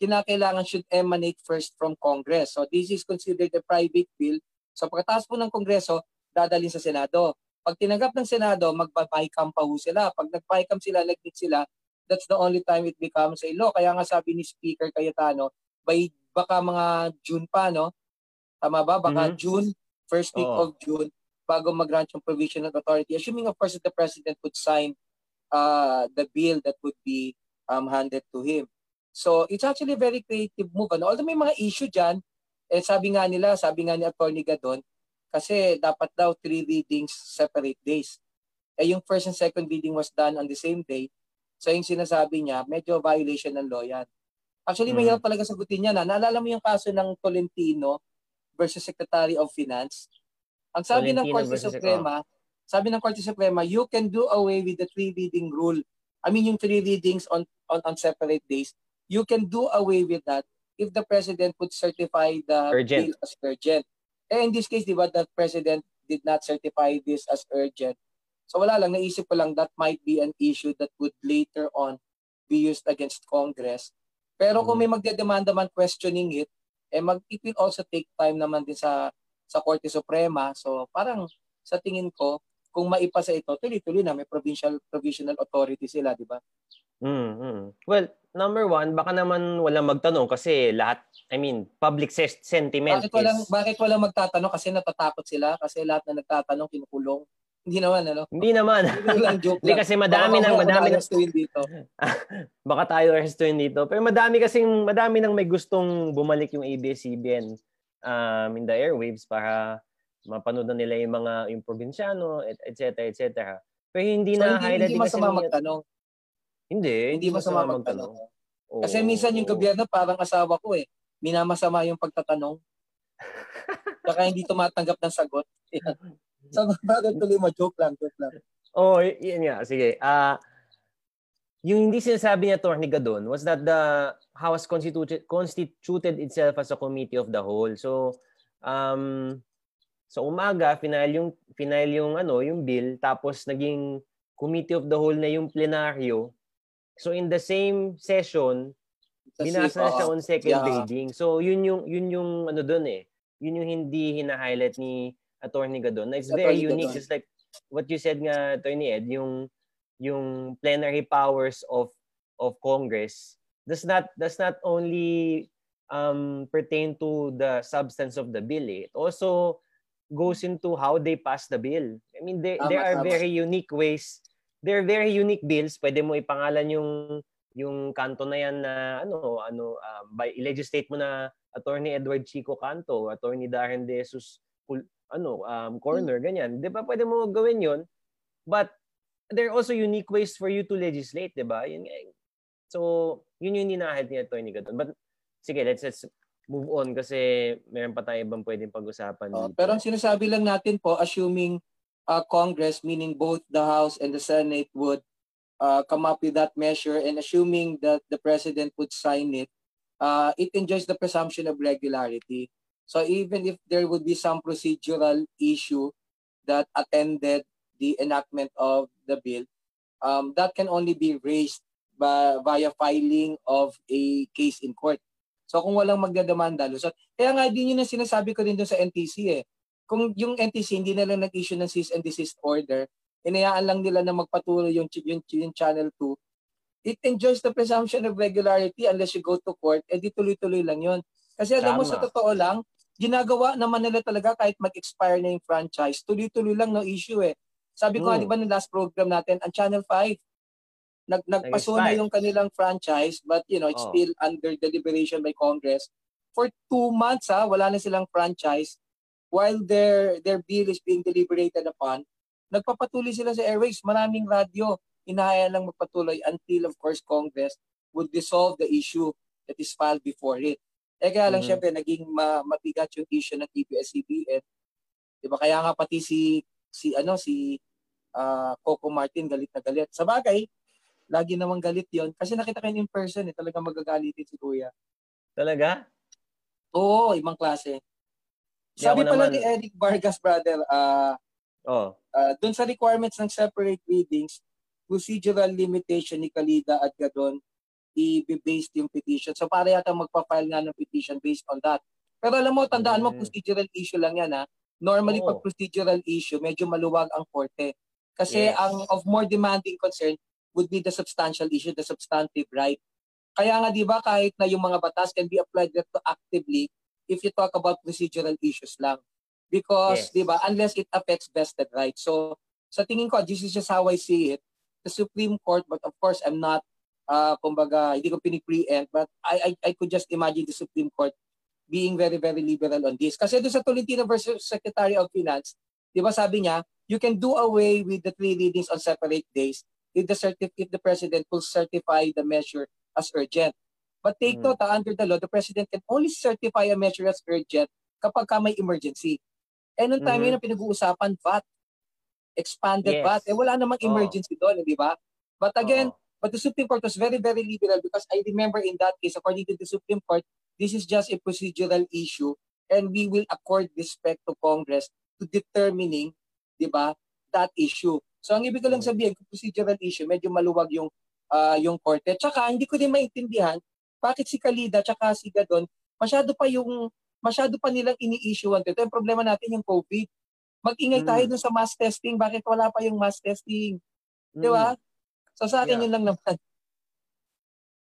kinakailangan should emanate first from Congress. So this is considered a private bill. So pagkatapos po ng Kongreso, dadalhin sa Senado. Pag tinanggap ng Senado, magpapahikam pa ho sila. Pag nagpahikam sila, nag sila, that's the only time it becomes a law. Kaya nga sabi ni Speaker Cayetano, by baka mga June pa, no? Tama ba? Baka mm-hmm. June, first week oh. of June, bago mag-grant yung provisional authority. Assuming, of course, that the President would sign uh, the bill that would be um, handed to him. So, it's actually a very creative move. Ano? Although may mga issue dyan, eh, sabi nga nila, sabi nga ni Atty. Gadon, kasi dapat daw three readings separate days. Eh, yung first and second reading was done on the same day. So yung sinasabi niya, medyo violation ng law yan. Actually, mm. mahirap talaga sagutin niya na. Naalala mo yung kaso ng Tolentino versus Secretary of Finance? Ang sabi Tolentino ng Korte Suprema, oh. sabi ng Korte Suprema, you can do away with the three reading rule. I mean, yung three readings on, on, on separate days. You can do away with that if the President would certify the urgent. bill as urgent. Eh, in this case, di ba, the President did not certify this as urgent. So wala lang, naisip ko lang that might be an issue that would later on be used against Congress. Pero kung may magdedemanda man questioning it, eh mag, it will also take time naman din sa sa Korte Suprema. So parang sa tingin ko, kung maipasa ito, tuloy-tuloy na may provincial provisional authority sila, di ba? Mm-hmm. Well, number one, baka naman walang magtanong kasi lahat, I mean, public sentiment bakit walang, is... Bakit walang magtatanong? Kasi natatakot sila? Kasi lahat na nagtatanong, kinukulong? Hindi naman, ano? Hindi naman. Hindi kasi madami nang madami nang dito. Baka tayo arrestuin dito. Pero madami kasi madami nang may gustong bumalik yung ABS-CBN um, in the airwaves para mapanood na nila yung mga yung probinsyano, etc. etc. Pero hindi so, na hindi, highlight hindi masama kasi magtanong. Hindi, hindi, hindi masama, masama magtanong. magtanong. Kasi minsan yung gobyerno parang asawa ko eh. Minamasama yung pagtatanong. Saka hindi tumatanggap ng sagot. Sa bagay tuloy mo, joke lang, joke lang. Oh, yun nga. Sige. Uh, yung hindi sinasabi niya Attorney Gadon was that the House constituted, constituted itself as a committee of the whole. So, um, so umaga, final yung, final yung, ano, yung bill, tapos naging committee of the whole na yung plenaryo. So, in the same session, binasa na siya on second yeah. reading. So, yun yung, yun yung, ano doon eh, yun yung hindi hina-highlight ni Attorney Gadon. It's very Attorney unique. Gadon. Just like what you said nga, Attorney Ed, yung yung plenary powers of of Congress does not does not only um, pertain to the substance of the bill. Eh. It also goes into how they pass the bill. I mean, they, tama, there are tama. very unique ways. There are very unique bills. Pwede mo ipangalan yung yung kanto na yan na ano ano um, by legislate mo na Attorney Edward Chico Canto, Attorney Darren De Jesus ano, um, corner, hmm. ganyan. Di ba pwede mo gawin yun? But there are also unique ways for you to legislate, di ba? Yun, so, yun yung ninahid ni Atty. Gadon. But, sige, let's, let's move on kasi meron pa tayo ibang pwedeng pag-usapan. Oh, pero ang sinasabi lang natin po, assuming uh, Congress, meaning both the House and the Senate would uh, come up with that measure and assuming that the President would sign it, uh, it enjoys the presumption of regularity. So even if there would be some procedural issue that attended the enactment of the bill, um, that can only be raised by, via filing of a case in court. So kung walang magdademanda, lusot. Kaya nga din yun ang sinasabi ko din doon sa NTC eh. Kung yung NTC hindi na lang nag-issue ng cease and desist order, inayaan lang nila na magpatuloy yung, yung, yung Channel 2, it enjoys the presumption of regularity unless you go to court, edi tuloy-tuloy lang yun. Kasi alam Tama. mo, sa totoo lang, ginagawa naman nila talaga kahit mag-expire na yung franchise. Tuloy-tuloy lang no issue eh. Sabi ko, mm. di ba, ng last program natin, ang Channel 5, nag nagpaso na yung kanilang franchise but you know, it's oh. still under deliberation by Congress. For two months, ha, wala na silang franchise while their their bill is being deliberated upon. Nagpapatuloy sila sa airways. Maraming radio. Inahaya lang magpatuloy until, of course, Congress would dissolve the issue that is filed before it. Eh kaya lang mm-hmm. syempre naging ma- mabigat yung issue ng ABS-CBN. 'Di ba? Kaya nga pati si si ano si uh, Coco Martin galit na galit. Sa bagay, lagi namang galit 'yon kasi nakita ko in person eh, talaga magagalitin si Kuya. Talaga? Oo, ibang klase. Di Sabi pala naman... ni Eric Vargas, brother, uh, oh. uh, dun sa requirements ng separate readings, procedural limitation ni Kalida at Gadon i-based yung petition. So para yata magpa-file nga ng petition based on that. Pero alam mo, tandaan mo, mm. procedural issue lang yan ha. Normally, oh. pag procedural issue, medyo maluwag ang korte. Kasi yes. ang of more demanding concern, would be the substantial issue, the substantive right. Kaya nga 'di ba kahit na yung mga batas can be applied retroactively if you talk about procedural issues lang. Because yes. 'di ba unless it affects vested rights. So sa tingin ko this is just how I see it. The Supreme Court but of course I'm not uh kumbaga hindi ko pini-preempt but I, I I could just imagine the Supreme Court being very very liberal on this. Kasi doon sa Tolentino versus Secretary of Finance, 'di ba sabi niya, you can do away with the three readings on separate days if the certif- if the president will certify the measure as urgent. But take mm. note, uh, under the law, the president can only certify a measure as urgent kapag ka may emergency. And noong time mm-hmm. yun ang pinag-uusapan, VAT. Expanded yes. VAT. Eh wala namang emergency oh. doon, di ba? But again, oh. but the Supreme Court was very, very liberal because I remember in that case, according to the Supreme Court, this is just a procedural issue and we will accord respect to Congress to determining, di ba, that issue. So ang ibig ko lang mm. sabihin, kung procedural issue, medyo maluwag yung uh, yung korte. Tsaka hindi ko din maintindihan bakit si Kalida tsaka si Gadon masyado pa yung masyado pa nilang ini-issuean. Ito yung problema natin yung COVID. Mag-ingay mm. tayo dun sa mass testing. Bakit wala pa yung mass testing? Di ba? Mm. So sa akin yeah. yun lang naman.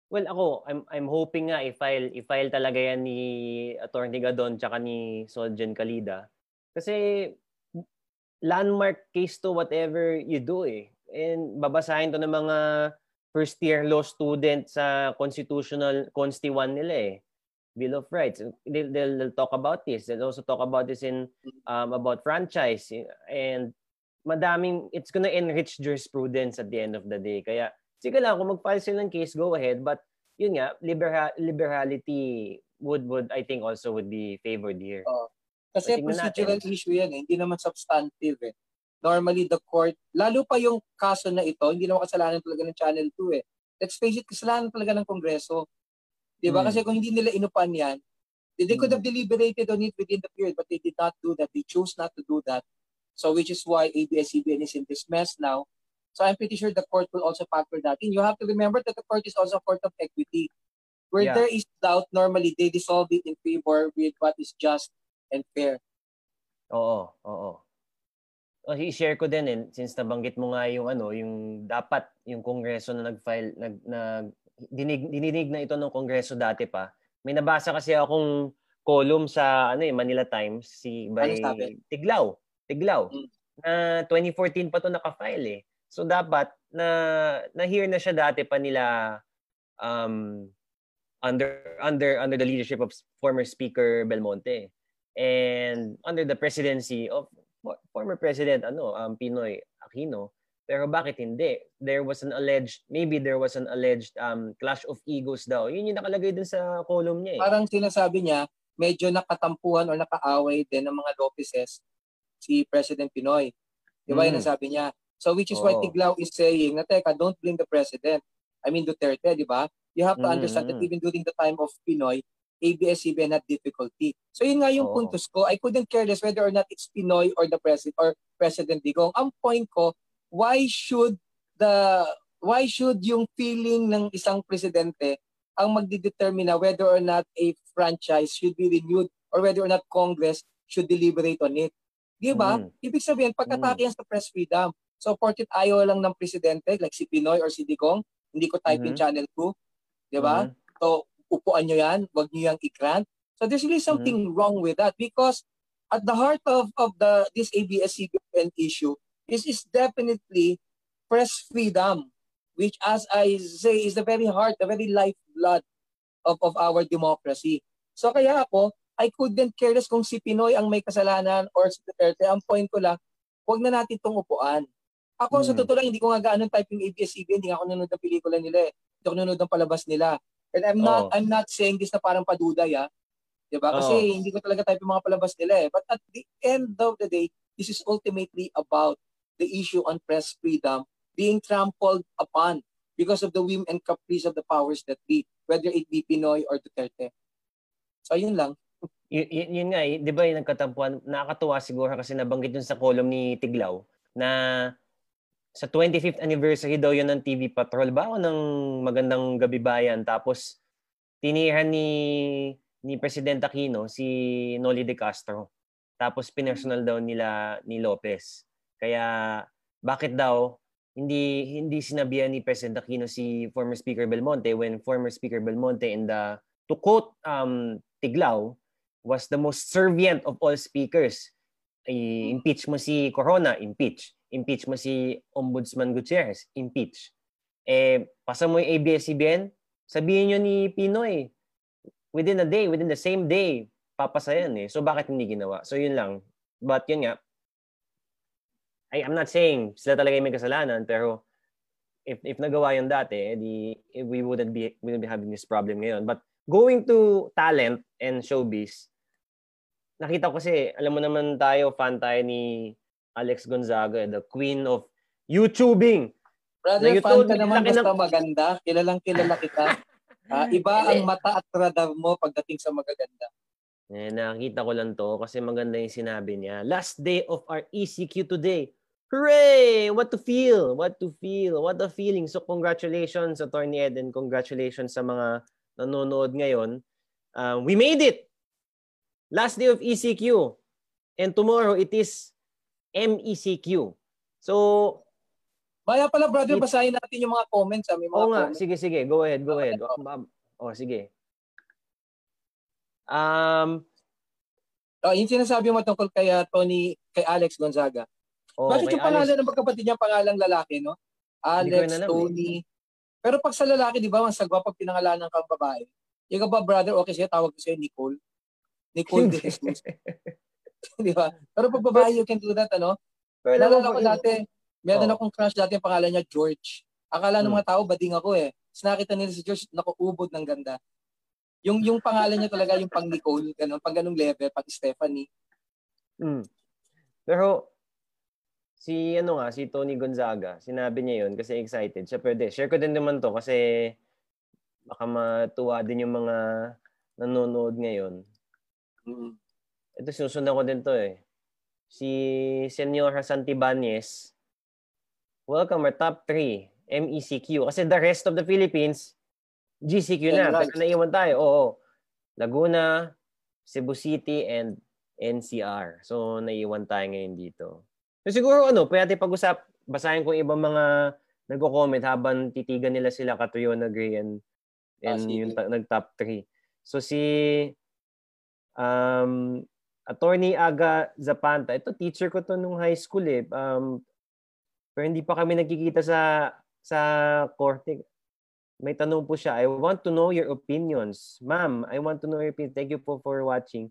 Well, ako, I'm I'm hoping nga i-file i-file talaga yan ni Attorney Gadon tsaka ni Soljen Kalida. Kasi landmark case to whatever you do eh. And babasahin to ng mga first year law student sa constitutional consti 1 nila eh. Bill of Rights. They'll, they'll talk about this. They'll also talk about this in um, about franchise and madaming it's gonna enrich jurisprudence at the end of the day. Kaya sige lang, kung mag-file sila ng case, go ahead. But yun nga, liberal, liberality would, would I think also would be favored here. Uh, kasi procedural natin. issue yan eh, hindi naman substantive eh. Normally the court, lalo pa yung kaso na ito, hindi naman kasalanan talaga ng Channel 2 eh. Let's face it, kasalanan talaga ng Kongreso. Di ba? Hmm. Kasi kung hindi nila inupan yan, they, they could have hmm. deliberated on it within the period, but they did not do that. They chose not to do that. So which is why ABS-CBN is in this mess now. So I'm pretty sure the court will also factor that in. You have to remember that the court is also a court of equity. Where yeah. there is doubt, normally they dissolve it in favor with what is just and fair. Oo, oo. Oh, i-share ko din eh, since nabanggit mo nga yung ano, yung dapat yung kongreso na nag-file nag, nag dinig, dininig na ito ng kongreso dati pa. May nabasa kasi akong column sa ano eh Manila Times si by ano Tiglaw. Tiglaw. Mm. Na 2014 pa to naka-file eh. So dapat na na-hear na siya dati pa nila um, under under under the leadership of former Speaker Belmonte and under the presidency of former President ano um, Pinoy Aquino. Pero bakit hindi? There was an alleged, maybe there was an alleged um, clash of egos daw. Yun yung nakalagay dun sa column niya eh. Parang sinasabi niya, medyo nakatampuhan o nakaaway din ng mga Lopezes si President Pinoy. Di ba mm. yung nasabi niya? So which is oh. why Tiglaw is saying na teka, don't blame the president. I mean Duterte, di ba? You have to mm-hmm. understand that even during the time of Pinoy, ABS-CBN had difficulty. So yun nga yung oh. puntos ko. I couldn't care less whether or not it's Pinoy or the president or President Digong. Ang point ko, why should the why should yung feeling ng isang presidente ang magdidetermine whether or not a franchise should be renewed or whether or not Congress should deliberate on it. Di ba? Mm. Ibig sabihin, pagkatake mm. sa press freedom. So, porkit ayaw lang ng presidente, like si Pinoy or si Digong, hindi ko type mm-hmm. in channel 2. Di ba? Mm-hmm. So, upuan nyo yan, wag nyo yung i-grant. So, there's really something mm-hmm. wrong with that because at the heart of, of the this ABS-CBN issue is, is definitely press freedom, which as I say is the very heart, the very lifeblood of, of our democracy. So kaya ako, I couldn't care less kung si Pinoy ang may kasalanan or si Duterte. Ang point ko lang, huwag na natin itong upuan. Ako, hmm. sa totoo lang, hindi ko nga gaano type yung ABS-CBN. Hindi ako nanonood ng pelikula nila eh. Hindi ako nanonood ng palabas nila. And I'm not, oh. I'm not saying this na parang paduday ah. Diba? Kasi oh. hindi ko talaga type yung mga palabas nila eh. But at the end of the day, this is ultimately about the issue on press freedom being trampled upon because of the whim and caprice of the powers that be, whether it be Pinoy or Duterte. So, yun lang. Y- y- yun nga, eh, di ba yung nagkatampuan, nakakatuwa siguro kasi nabanggit yun sa column ni Tiglaw na sa 25th anniversary daw yun ng TV Patrol ba o ng Magandang Gabi Bayan tapos tinihan ni ni President Aquino si Noli De Castro tapos pinersonal daw nila ni Lopez kaya bakit daw hindi hindi sinabihan ni President Aquino si former Speaker Belmonte when former Speaker Belmonte in the to quote um, Tiglao was the most servient of all speakers. I-impeach mo si Corona, impeach. Impeach mo si Ombudsman Gutierrez, impeach. Eh, pasa mo yung ABS-CBN, sabihin nyo ni Pinoy, within a day, within the same day, papasa yan eh. So bakit hindi ginawa? So yun lang. But yun nga, I, I'm not saying sila talaga yung may kasalanan, pero if if nagawa yun dati, edi we wouldn't be we wouldn't be having this problem ngayon. But going to talent and showbiz, nakita ko kasi, alam mo naman tayo, fan tayo ni Alex Gonzaga, the queen of YouTubing. Brother, fan ka naman basta ng... maganda. Kilalang kilala kita. uh, iba ang mata at radar mo pagdating sa magaganda. Eh, nakita ko lang to kasi maganda yung sinabi niya. Last day of our ECQ today. Hooray! What to feel? What to feel? What a feeling. So congratulations, Attorney Ed, and congratulations sa mga nanonood ngayon. Um, we made it! Last day of ECQ. And tomorrow, it is MECQ. So, Maya pala, brother, basahin natin yung mga comments. Ah. May mga Oo nga, sige, sige. Go ahead, go ahead. Oh, sige. Um, oh, yung sinasabi mo tungkol kay uh, Tony, kay Alex Gonzaga. Oh, Bakit yung pangalan Alex... ng magkapatid niya pangalang lalaki, no? Alex, na Tony. Eh. Pero pag sa lalaki, di ba, ang sagwa pag pinangalanan kang babae. Yung ba, brother, okay siya, tawag ko siya Nicole. Nicole de Jesus. di ba? Pero pag babae, you can do that, ano? Pero nalala ko dati, meron oh. akong crush dati, ang pangalan niya George. Akala ng hmm. mga tao, bading ako eh. Tapos nakita nila si George, nakuubod ng ganda. Yung yung pangalan niya talaga yung pang Nicole, ganun, pang ganung level, pang Stephanie. Mm. Pero si ano nga, si Tony Gonzaga, sinabi niya yun kasi excited siya. Pwede, share ko din naman to kasi baka matuwa din yung mga nanonood ngayon. Mm. Ito, sinusundan ko din to eh. Si Senora Santibanez, welcome our top 3 MECQ. Kasi the rest of the Philippines, GCQ na. Pero naiwan tayo. Oo. Laguna, Cebu City, and NCR. So, naiwan tayo ngayon dito. So siguro ano, pwede pag-usap, basahin ko ibang mga nagko-comment habang titigan nila sila Catriona Gray and, and ah, yung ta- nag-top 3. So si um, Attorney Aga Zapanta, ito teacher ko to nung high school eh. Um, pero hindi pa kami nagkikita sa sa korte. May tanong po siya, I want to know your opinions. Ma'am, I want to know your opinions. Thank you po for watching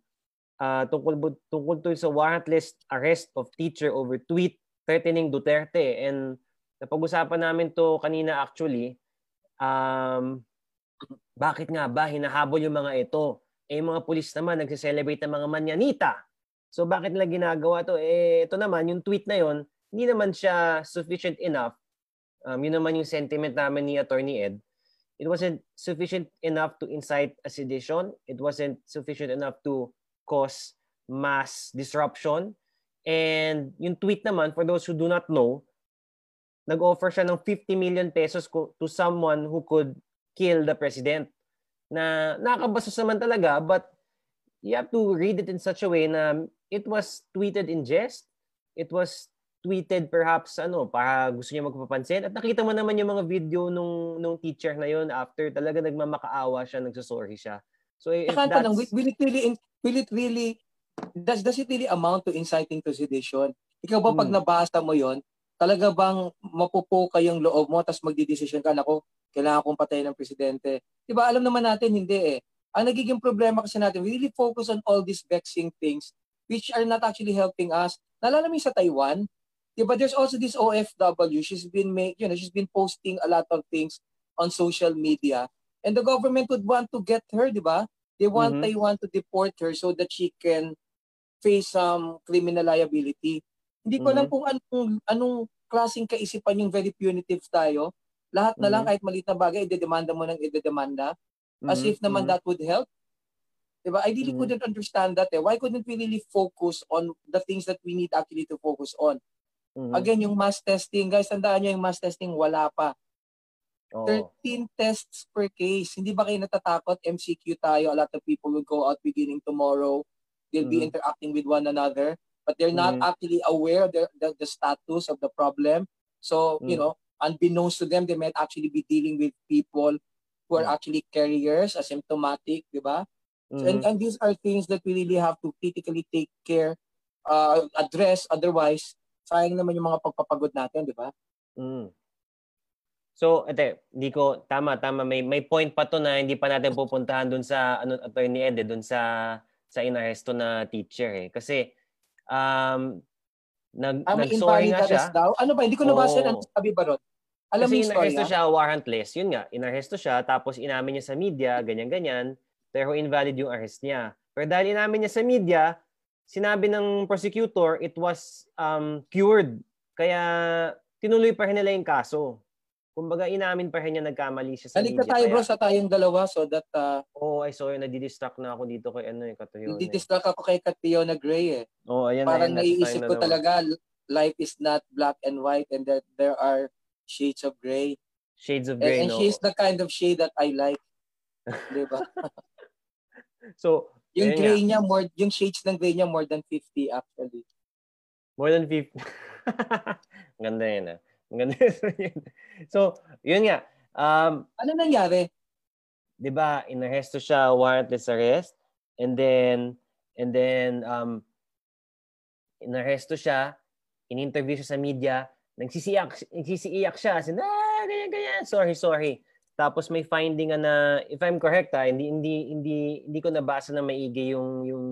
uh, tungkol tungkol to sa warrantless arrest of teacher over tweet threatening Duterte and napag-usapan namin to kanina actually um bakit nga ba hinahabol yung mga ito eh yung mga pulis naman nagse-celebrate ng mga manyanita. So bakit nila ginagawa to? Eh ito naman yung tweet na yon hindi naman siya sufficient enough. Um, yun naman yung sentiment namin ni Attorney Ed. It wasn't sufficient enough to incite a sedition. It wasn't sufficient enough to cause mass disruption. And yung tweet naman, for those who do not know, nag-offer siya ng 50 million pesos to someone who could kill the president. Na nakakabastos naman talaga, but you have to read it in such a way na it was tweeted in jest. It was tweeted perhaps ano para gusto niya magpapansin at nakita mo naman yung mga video nung nung teacher na yon after talaga nagmamakaawa siya nagsusorry siya so if Saka that's tanong, will it really will it really does does it really amount to inciting to sedition? Ikaw ba pag hmm. nabasa mo 'yon, talaga bang mapupo ka yung loob mo tapos magdi-decision ka nako, kailangan kong patayin ng presidente. 'Di ba? Alam naman natin hindi eh. Ang nagiging problema kasi natin, we really focus on all these vexing things which are not actually helping us. Nalala mo sa Taiwan, 'di ba? There's also this OFW. She's been make, you know, she's been posting a lot of things on social media and the government would want to get her, 'di ba? They want mm-hmm. Taiwan to deport her so that she can face some criminal liability. Hindi ko mm-hmm. alam kung anong, anong klaseng kaisipan yung very punitive tayo. Lahat na mm-hmm. lang kahit maliit na bagay, idedemanda mo ng idedemanda. As mm-hmm. if naman mm-hmm. that would help. Diba? I really mm-hmm. couldn't understand that. Eh. Why couldn't we really focus on the things that we need actually to focus on? Mm-hmm. Again, yung mass testing. Guys, tandaan nyo yung mass testing, wala pa. Oh. 13 tests per case. Hindi ba kayo natatakot? MCQ tayo. A lot of people will go out beginning tomorrow. They'll mm-hmm. be interacting with one another. But they're not mm-hmm. actually aware of the, the, the status of the problem. So, mm. you know, unbeknownst to them, they might actually be dealing with people who are actually carriers, asymptomatic, di ba? Mm-hmm. So, and, and these are things that we really have to critically take care, uh, address, otherwise, sayang naman yung mga pagpapagod natin, di ba? Mm. So, ate, hindi ko tama tama may may point pa to na hindi pa natin pupuntahan doon sa ano attorney Ed doon sa sa inaresto na teacher eh. Kasi um nag ah, nagsorry nga siya. Daw? Ano ba? Hindi ko nabasa oh. ano sabi ba ron? Alam Kasi inaresto siya warrantless. Yun nga, inaresto siya tapos inamin niya sa media, ganyan-ganyan, pero invalid yung arrest niya. Pero dahil inamin niya sa media, sinabi ng prosecutor it was um, cured. Kaya tinuloy pa rin nila yung kaso. Kumbaga, inamin pa rin niya nagkamali siya sa Halika media. tayo bro sa tayong dalawa so that... Uh, oh, I saw yun. Nadidistract na ako dito kay ano eh, Katuyon. Nadidistract ako kay Kationa Gray eh. Oh, ayan Parang ayan, naiisip ko na talaga, life is not black and white and that there are shades of gray. Shades of gray, and, and no? she's the kind of shade that I like. Di ba? so, yung gray nga. niya, more, yung shades ng gray niya more than 50 actually. More than 50? Ganda yun ah. Ganda yun. so, yun nga. Um, ano nangyari? 'Di ba, inaresto siya, warrantless arrest. And then and then um inaresto siya, in-interview siya sa media, nagsisiyak nagsisiiyak siya, as ah, ganyan ganyan, sorry, sorry. Tapos may finding na if I'm correct ha, hindi hindi hindi hindi ko nabasa na maigi yung yung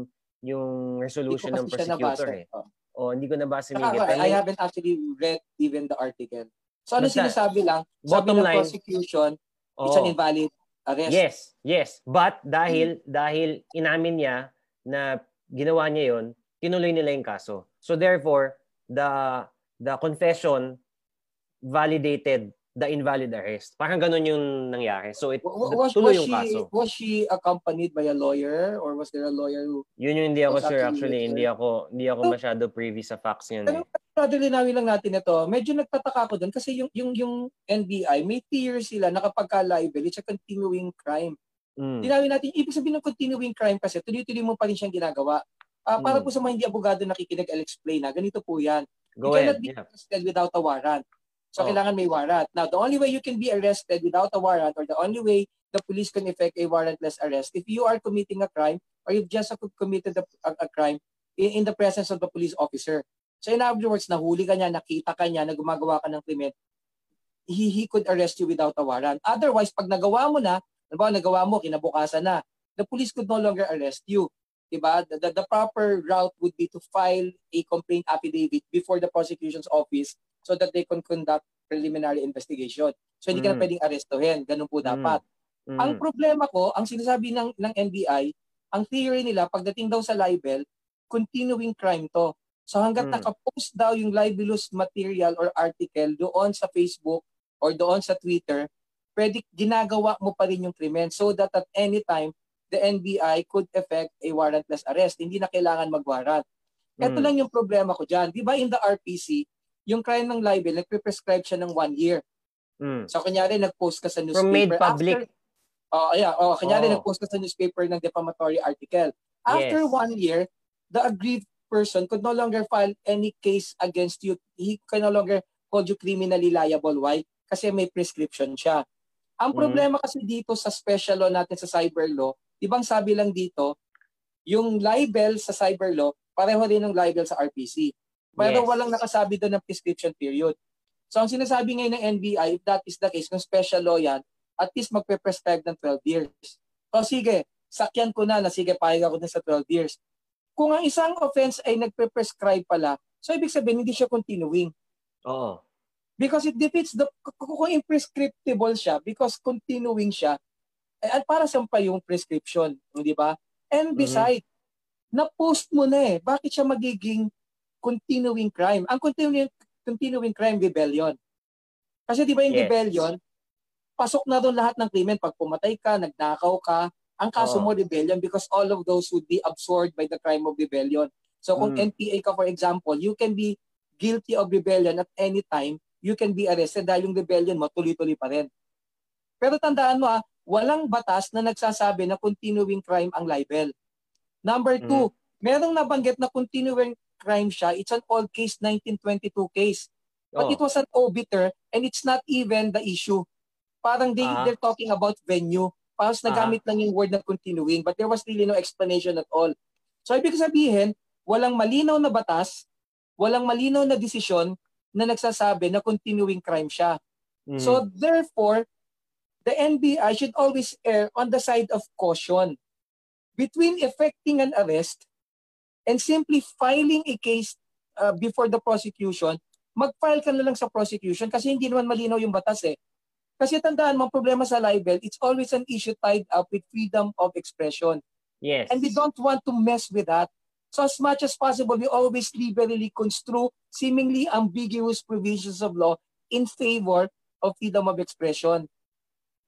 yung resolution ng prosecutor eh. Oh. Oh, hindi ko nabasa Saka, I, I haven't actually read even the article. So ano Basta, sinasabi lang? Bottom sabi line, prosecution, oh, it's an oh. invalid arrest. Yes, yes. But dahil hmm. dahil inamin niya na ginawa niya 'yon, tinuloy nila yung kaso. So therefore, the the confession validated the invalid arrest. Parang ganun yung nangyari. So it was, tuloy was yung kaso. Was she accompanied by a lawyer or was there a lawyer who Yun yung hindi ako sure actually, hindi ako hindi ako masyado privy sa facts yun. Pero eh. rather linawin lang natin ito. Medyo nagtataka ako doon kasi yung yung yung NBI may fear sila na kapag ka-libel it's a continuing crime. Mm. Dinawin natin ibig sabihin ng continuing crime kasi tuloy-tuloy mo pa rin siyang ginagawa. Uh, para mm. po sa mga hindi abogado nakikinig, I'll explain na ganito po yan. Go you ahead. cannot be yeah. arrested without a warrant. So, oh. kailangan may warrant. Now, the only way you can be arrested without a warrant or the only way the police can effect a warrantless arrest if you are committing a crime or you've just committed a, a, a crime in, in the presence of the police officer. So, in other words, nahuli ka niya, nakita ka niya na gumagawa ka ng krimen, he, he could arrest you without a warrant. Otherwise, pag nagawa mo na, nabawa, nagawa mo, kinabukasan na, the police could no longer arrest you. Diba? The, the, the proper route would be to file a complaint affidavit before the prosecution's office so that they can conduct preliminary investigation. So hindi mm. ka na mm. pwedeng arestuhin. Ganun po dapat. Mm. Ang problema ko, ang sinasabi ng, ng NBI, ang theory nila, pagdating daw sa libel, continuing crime to. So hanggat mm. nakapost daw yung libelous material or article doon sa Facebook or doon sa Twitter, pwede ginagawa mo pa rin yung krimen so that at any time, the NBI could effect a warrantless arrest. Hindi na kailangan mag-warrant. Ito mm. lang yung problema ko dyan. Di ba in the RPC, yung crime ng libel, nagpe-prescribe siya ng one year. Mm. So, kunyari, nag-post ka sa newspaper. From made public. After, oh, yeah. Oh, kunyari, oh. nag-post ka sa newspaper ng defamatory article. After yes. one year, the aggrieved person could no longer file any case against you. He can no longer hold you criminally liable. Why? Kasi may prescription siya. Ang hmm. problema mm. kasi dito sa special law natin sa cyber law, ibang sabi lang dito, yung libel sa cyber law, pareho din ng libel sa RPC. Pero yes. walang nakasabi doon ng prescription period. So ang sinasabi ngayon ng NBI, if that is the case, kung special law yan, at least magpe-prescribe ng 12 years. So sige, sakyan ko na na sige, payag ako din sa 12 years. Kung ang isang offense ay nagpe-prescribe pala, so ibig sabihin hindi siya continuing. Oo. Because it defeats the, kung imprescriptible siya, because continuing siya, eh, at para saan pa yung prescription, di ba? And beside, mm-hmm. na-post mo na eh, bakit siya magiging continuing crime. Ang continuing, continuing crime, rebellion. Kasi di ba yung yes. rebellion, pasok na doon lahat ng krimen. Pag pumatay ka, nagnakaw ka, ang kaso oh. mo rebellion because all of those would be absorbed by the crime of rebellion. So kung mm. NPA ka for example, you can be guilty of rebellion at any time, you can be arrested dahil yung rebellion mo tuloy-tuloy pa rin. Pero tandaan mo ah, walang batas na nagsasabi na continuing crime ang libel. Number two, mm. merong nabanggit na continuing crime siya, it's an old case, 1922 case. But oh. it was an obiter and it's not even the issue. Parang they, uh-huh. they're talking about venue. Parang uh-huh. nagamit lang yung word na continuing but there was really no explanation at all. So ibig sabihin, walang malinaw na batas, walang malinaw na desisyon na nagsasabi na continuing crime siya. Mm. So therefore, the NBI should always err on the side of caution between effecting an arrest and simply filing a case uh, before the prosecution, mag-file ka na lang sa prosecution kasi hindi naman malinaw yung batas eh. Kasi tandaan mo, problema sa libel, it's always an issue tied up with freedom of expression. Yes. And we don't want to mess with that. So as much as possible, we always liberally construe seemingly ambiguous provisions of law in favor of freedom of expression.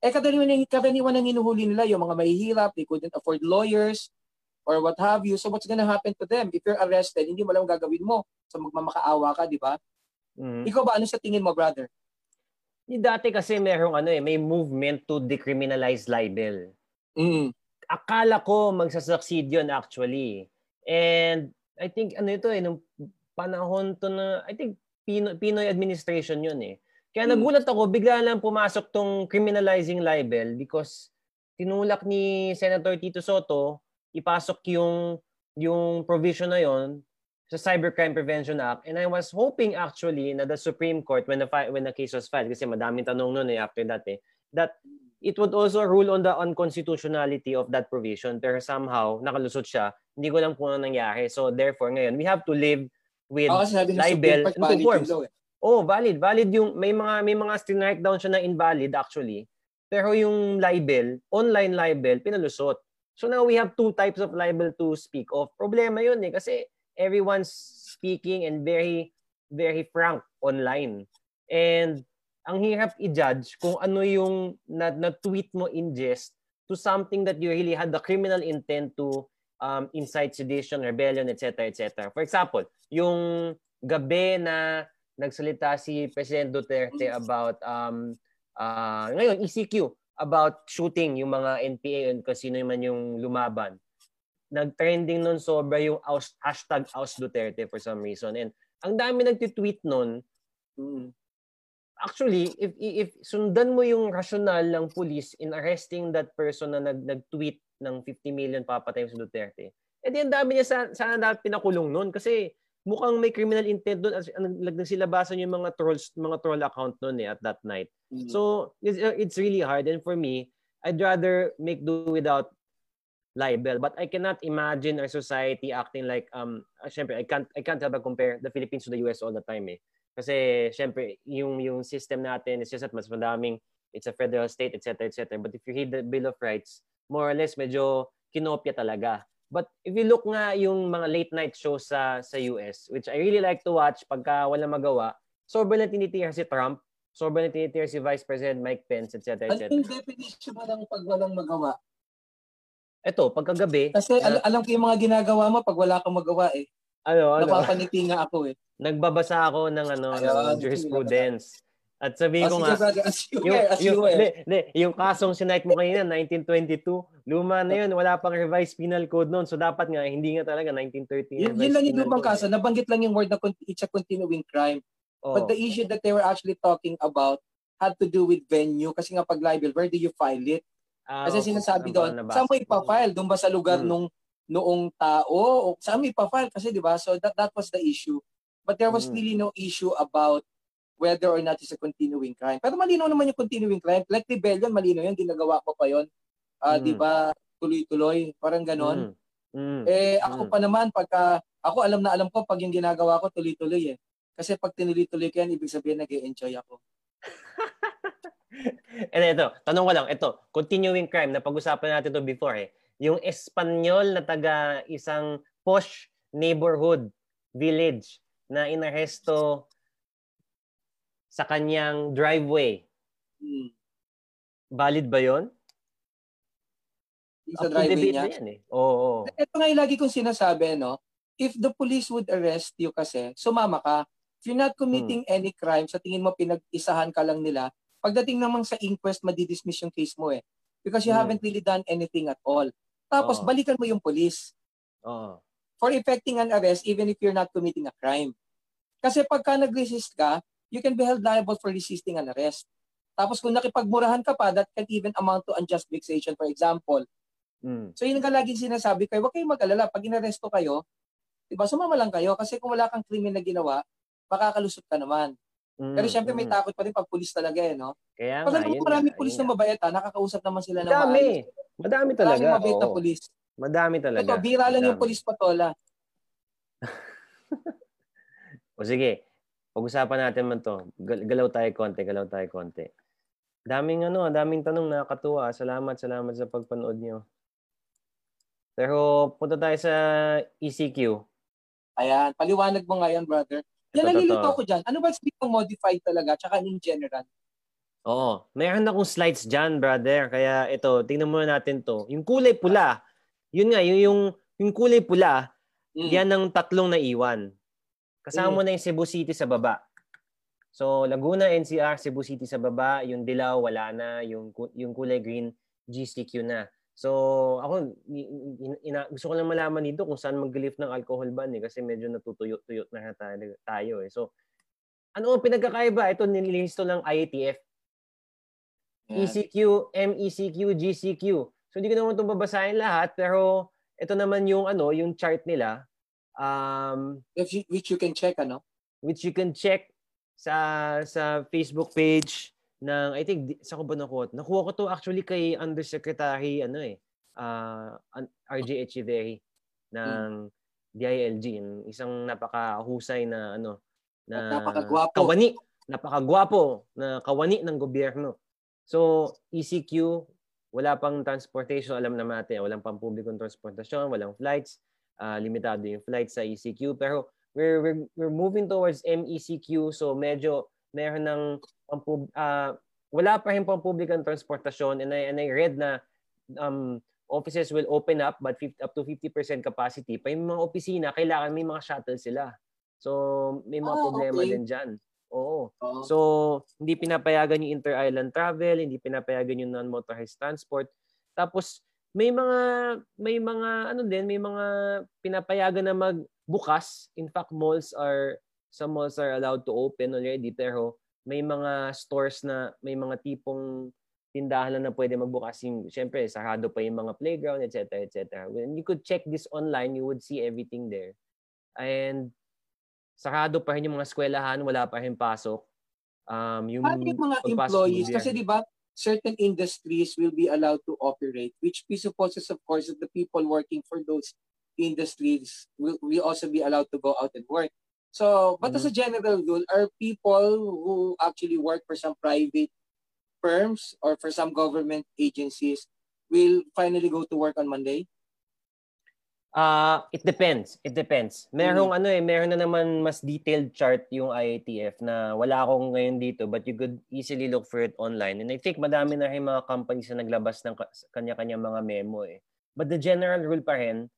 Eh kadaniwan, kadaniwan ang hinuhuli nila, yung mga mahihirap, they couldn't afford lawyers, or what have you. So what's gonna happen to them? If you're arrested, hindi mo alam gagawin mo. So magmamakaawa ka, di ba? Mm. Ikaw ba, ano sa tingin mo, brother? Dati kasi merong ano eh, may movement to decriminalize libel. Mm. Akala ko magsasucceed yun actually. And I think ano ito eh, nung panahon to na, I think Pino, Pinoy administration yun eh. Kaya mm. nagulat ako, bigla lang pumasok tong criminalizing libel because tinulak ni Senator Tito Soto ipasok yung yung provision na yon sa Cybercrime Prevention Act and I was hoping actually na the Supreme Court when the when the case was filed kasi madaming tanong noon eh after that eh that it would also rule on the unconstitutionality of that provision pero somehow nakalusot siya hindi ko lang po na nangyari so therefore ngayon we have to live with oh, libel and forms eh. Oh, valid. Valid yung may mga may mga strike down siya na invalid actually. Pero yung libel, online libel, pinalusot. So now we have two types of libel to speak of. Problema yun eh kasi everyone's speaking and very very frank online. And ang hirap i-judge kung ano yung na, na-tweet mo in jest to something that you really had the criminal intent to um, incite sedition, rebellion, etc. etc. For example, yung gabi na nagsalita si President Duterte about um, uh, ngayon ECQ about shooting yung mga NPA and kasi sino man yung lumaban. Nag-trending nun sobra yung aus, hashtag Aus Duterte for some reason. And ang dami nagtitweet nun, mm, actually, if, if sundan mo yung rational ng police in arresting that person na nag, nag-tweet ng 50 million papatay sa Duterte, eh di ang dami niya sana, sana dapat pinakulong nun kasi mukhang may criminal intent doon at nagsilabasan yung mga trolls mga troll account noon eh at that night. Mm-hmm. So it's, uh, it's really hard and for me I'd rather make do without libel but I cannot imagine our society acting like um uh, syempre I can't I can't help but compare the Philippines to the US all the time eh. Kasi syempre yung yung system natin is just at mas madaming it's a federal state etc etc but if you read the Bill of Rights more or less medyo kinopya talaga But if you look nga yung mga late night shows sa sa US, which I really like to watch pagka wala magawa, sobrang na tinitira si Trump, sobrang na tinitira si Vice President Mike Pence, etc. etc. Ano yung definition mo ng pag walang magawa? Ito, pagkagabi. Kasi uh, alam ko yung mga ginagawa mo pag wala kang magawa eh. Ano, ano? Napapaniti nga ako eh. Nagbabasa ako ng ano, Ayun, ng jurisprudence. At sabi ko nga, as you yung, as you yung, di, yung kasong sinike mo kanina, 1922, luma na yun, wala pang revised penal code noon. So dapat nga, hindi nga talaga 1930. Yun, yun lang yung lumang kaso, nabanggit lang yung word na it's a continuing crime. Oh. But the issue that they were actually talking about had to do with venue. Kasi nga pag libel, where do you file it? Ah, kasi okay. sinasabi doon, saan mo ipafile? Doon ba sa lugar hmm. nung noong tao? O saan mo ipafile? Kasi di ba? So that, that was the issue. But there was hmm. really no issue about whether or not it's a continuing crime. Pero malinaw naman yung continuing crime. Like rebellion, malinaw yun, ginagawa mo pa yon. Uh, mm. 'Di ba? Tuloy-tuloy, parang ganon. Mm. Mm. Eh ako mm. pa naman pagka ako alam na alam ko pag yung ginagawa ko tuloy-tuloy eh. Kasi pag tinuloy-tuloy ko yan, ibig sabihin nag-enjoy ako. And ito, tanong ko lang, ito, continuing crime, na pag-usapan natin to before eh. Yung Espanyol na taga isang posh neighborhood village na inaresto sa kanyang driveway. Hmm. Valid ba yon? Sa driveway niya? Yan, eh. Oo, oo. Ito nga yung lagi kong sinasabi, no? If the police would arrest you kasi, sumama ka. If you're not committing hmm. any crime, sa tingin mo pinag-isahan ka lang nila, pagdating naman sa inquest, madidismiss yung case mo eh. Because you hmm. haven't really done anything at all. Tapos, oh. balikan mo yung police. Oh. For effecting an arrest, even if you're not committing a crime. Kasi pagka nag-resist ka, you can be held liable for resisting an arrest. Tapos kung nakipagmurahan ka pa, that can even amount to unjust vexation, for example. Mm. So yun ang laging sinasabi kayo, huwag kayong mag-alala. Pag inaresto kayo, diba, sumama lang kayo. Kasi kung wala kang krimen na ginawa, makakalusot ka naman. Mm. Pero syempre may mm. takot pa rin pag pulis talaga eh, no? Kaya Pag nga, alam mo marami pulis na mabait ha, nakakausap naman sila ng Madami. Madami talaga. mabait na pulis. Madami talaga. Ito, bira lang yung Madami. pulis patola. O sige, pag-usapan natin man to. Gal- Galaw tayo konti, galaw tayo konti. Daming ano, daming tanong nakakatuwa. Salamat, salamat sa pagpanood nyo. Pero punta tayo sa ECQ. Ayan, paliwanag mo ngayon, brother. Yan, Ito, nalilito ako dyan. Ano ba yung modified talaga, tsaka in general? Oo. Mayroon akong slides dyan, brother. Kaya ito, tingnan muna natin to. Yung kulay pula, yun nga, yung, yung, yung kulay pula, Mm. yan ang tatlong naiwan. Kasama Mm. mo na yung Cebu City sa baba. So, Laguna, NCR, Cebu City sa baba. Yung Dilaw, wala na. Yung, yung kulay green, GCQ na. So, ako, ina, gusto ko lang malaman dito kung saan mag-lift ng alcohol ban eh. Kasi medyo natutuyot-tuyot na tayo, tayo eh. So, ano ang pinagkakaiba? Ito nililisto lang IATF. ECQ, MECQ, GCQ. So hindi ko naman itong babasahin lahat pero ito naman yung ano, yung chart nila um, Which, you- which you can check, ano? which you can check sa sa Facebook page ng I think sa ko ba nakuha? Nakuha ko to actually kay Undersecretary ano eh uh, RJ Echeverry ng DILG, yung isang napakahusay na ano na napakagwapo. kawani, napakagwapo na kawani ng gobyerno. So, ECQ, wala pang transportation, alam naman natin, walang pang publikong transportasyon, walang flights, ah, limitado yung flights sa ECQ, pero we're, we're, we're moving towards MECQ, so medyo meron ng pampub, ah, wala pa rin pang publikong transportasyon, and I, and I read na um, offices will open up, but 50, up to 50% capacity. Pa yung mga opisina, kailangan may mga shuttle sila. So, may mga Ah, problema okay. din dyan. Oo. Oo. So, hindi pinapayagan yung inter-island travel, hindi pinapayagan yung non-motorized transport. Tapos may mga may mga ano din, may mga pinapayagan na magbukas. In fact, malls are some malls are allowed to open already pero may mga stores na may mga tipong tindahan lang na pwede magbukas. Yung, Siyempre, sarado pa yung mga playground, etc. etc. When you could check this online, you would see everything there. And sarado pa rin yung mga eskwelahan, wala pa rin pasok. Um, yung Paano yung mga employees? Kasi di ba, certain industries will be allowed to operate, which presupposes, of course, that the people working for those industries will, will also be allowed to go out and work. So, but as a general rule, are people who actually work for some private firms or for some government agencies will finally go to work on Monday? Ah, it depends. It depends. Merong ano eh, meron na naman mas detailed chart yung IATF na wala akong ngayon dito but you could easily look for it online. And I think madami na rin mga companies na naglabas ng ka- kanya-kanya mga memo eh. But the general rule pa rin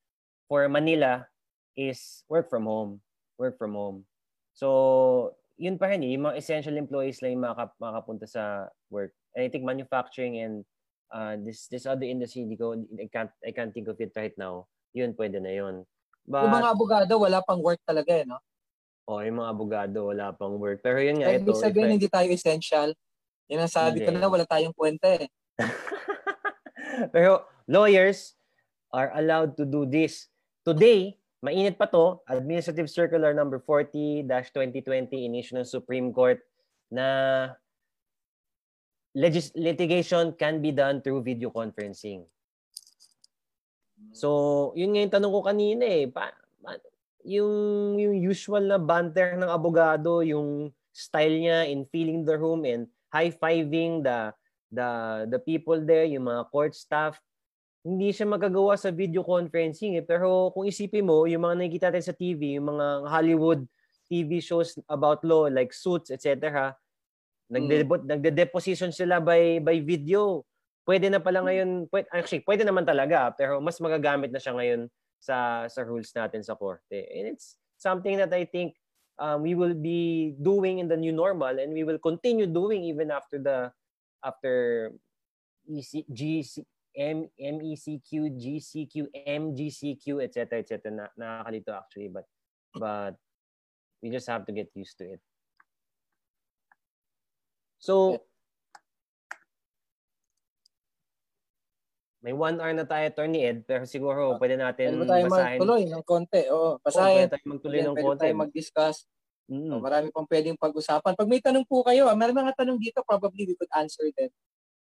for Manila is work from home. Work from home. So, yun pa rin eh. Yung mga essential employees lang yung makaka- makapunta sa work. And I think manufacturing and uh, this this other industry, hindi ko, I can't, I can't think of it right now yun, pwede na yun. But, yung mga abogado, wala pang work talaga, eh, no? oh, yung mga abogado, wala pang work. Pero yun nga, ito. ibig sabihin, hindi tayo essential. Yan ang sabi ko na, wala tayong kwenta eh. Pero lawyers are allowed to do this. Today, mainit pa to, Administrative Circular number 40-2020 inisyu ng Supreme Court na legis- litigation can be done through video conferencing. So, yun nga yung tanong ko kanina eh. Pa, pa- yung, yung usual na banter ng abogado, yung style niya in filling the room and high-fiving the, the, the people there, yung mga court staff, hindi siya magagawa sa video conferencing eh. Pero kung isipin mo, yung mga nakikita natin sa TV, yung mga Hollywood TV shows about law like Suits, etc. Nagde nagde-deposition sila by by video. Pwede na pala ngayon, pwede, actually pwede naman talaga pero mas magagamit na siya ngayon sa sa rules natin sa korte. And it's something that I think um, we will be doing in the new normal and we will continue doing even after the after EC, GC, M, MECQ, GCQ, MGCQ, etc. etc. Na, nakakalito actually but but we just have to get used to it. So, may one hour na tayo, Attorney Ed, pero siguro Ah, pwede natin Pwede tayo basahin. magtuloy ng konti? Oo, basahin. pwede tayo magtuloy Pwede, ng pwede konti. tayo mag-discuss. Mm. So, marami pang pwedeng pag-usapan. Pag may tanong po kayo, ah, may mga tanong dito, probably we could answer them.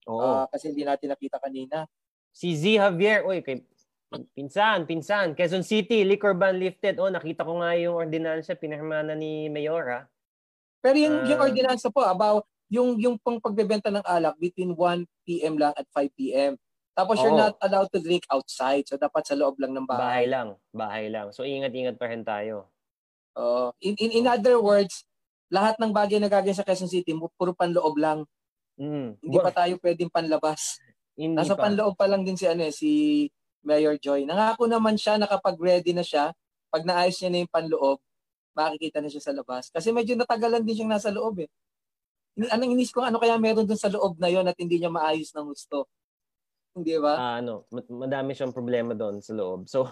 Oo. Ah, kasi hindi natin nakita kanina. Si Z Javier, oy, kay pinsan, pinsan, Quezon City, liquor ban lifted. Oh, nakita ko nga yung ordinansya, pinirma na ni Mayor, ha? Pero yung, yung Ah. ordinansa po, about yung yung pang pagbebenta ng alak between 1 p.m. lang at 5 p.m. Tapos you're Oo. not allowed to drink outside. So dapat sa loob lang ng Bahay bahay. lang, bahay lang. So, ingat-ingat pa rin tayo. Oo. in, in, in other words, lahat ng bagay na gagawin sa Quezon City, puro panloob lang. Mm. Hindi pa tayo pwedeng panlabas. Hindi Nasa pa. panloob pa lang din si ano eh, si Mayor Joy. Nangako naman siya na kapag ready na siya, pag naayos niya na yung panloob, makikita na siya sa labas. Kasi medyo natagalan din siyang nasa loob eh. Anong inis ko ano kaya meron dun sa loob na yon at hindi niya maayos ng gusto. Hindi ba? Ah, ano, ma- madami siyang problema doon sa loob. So,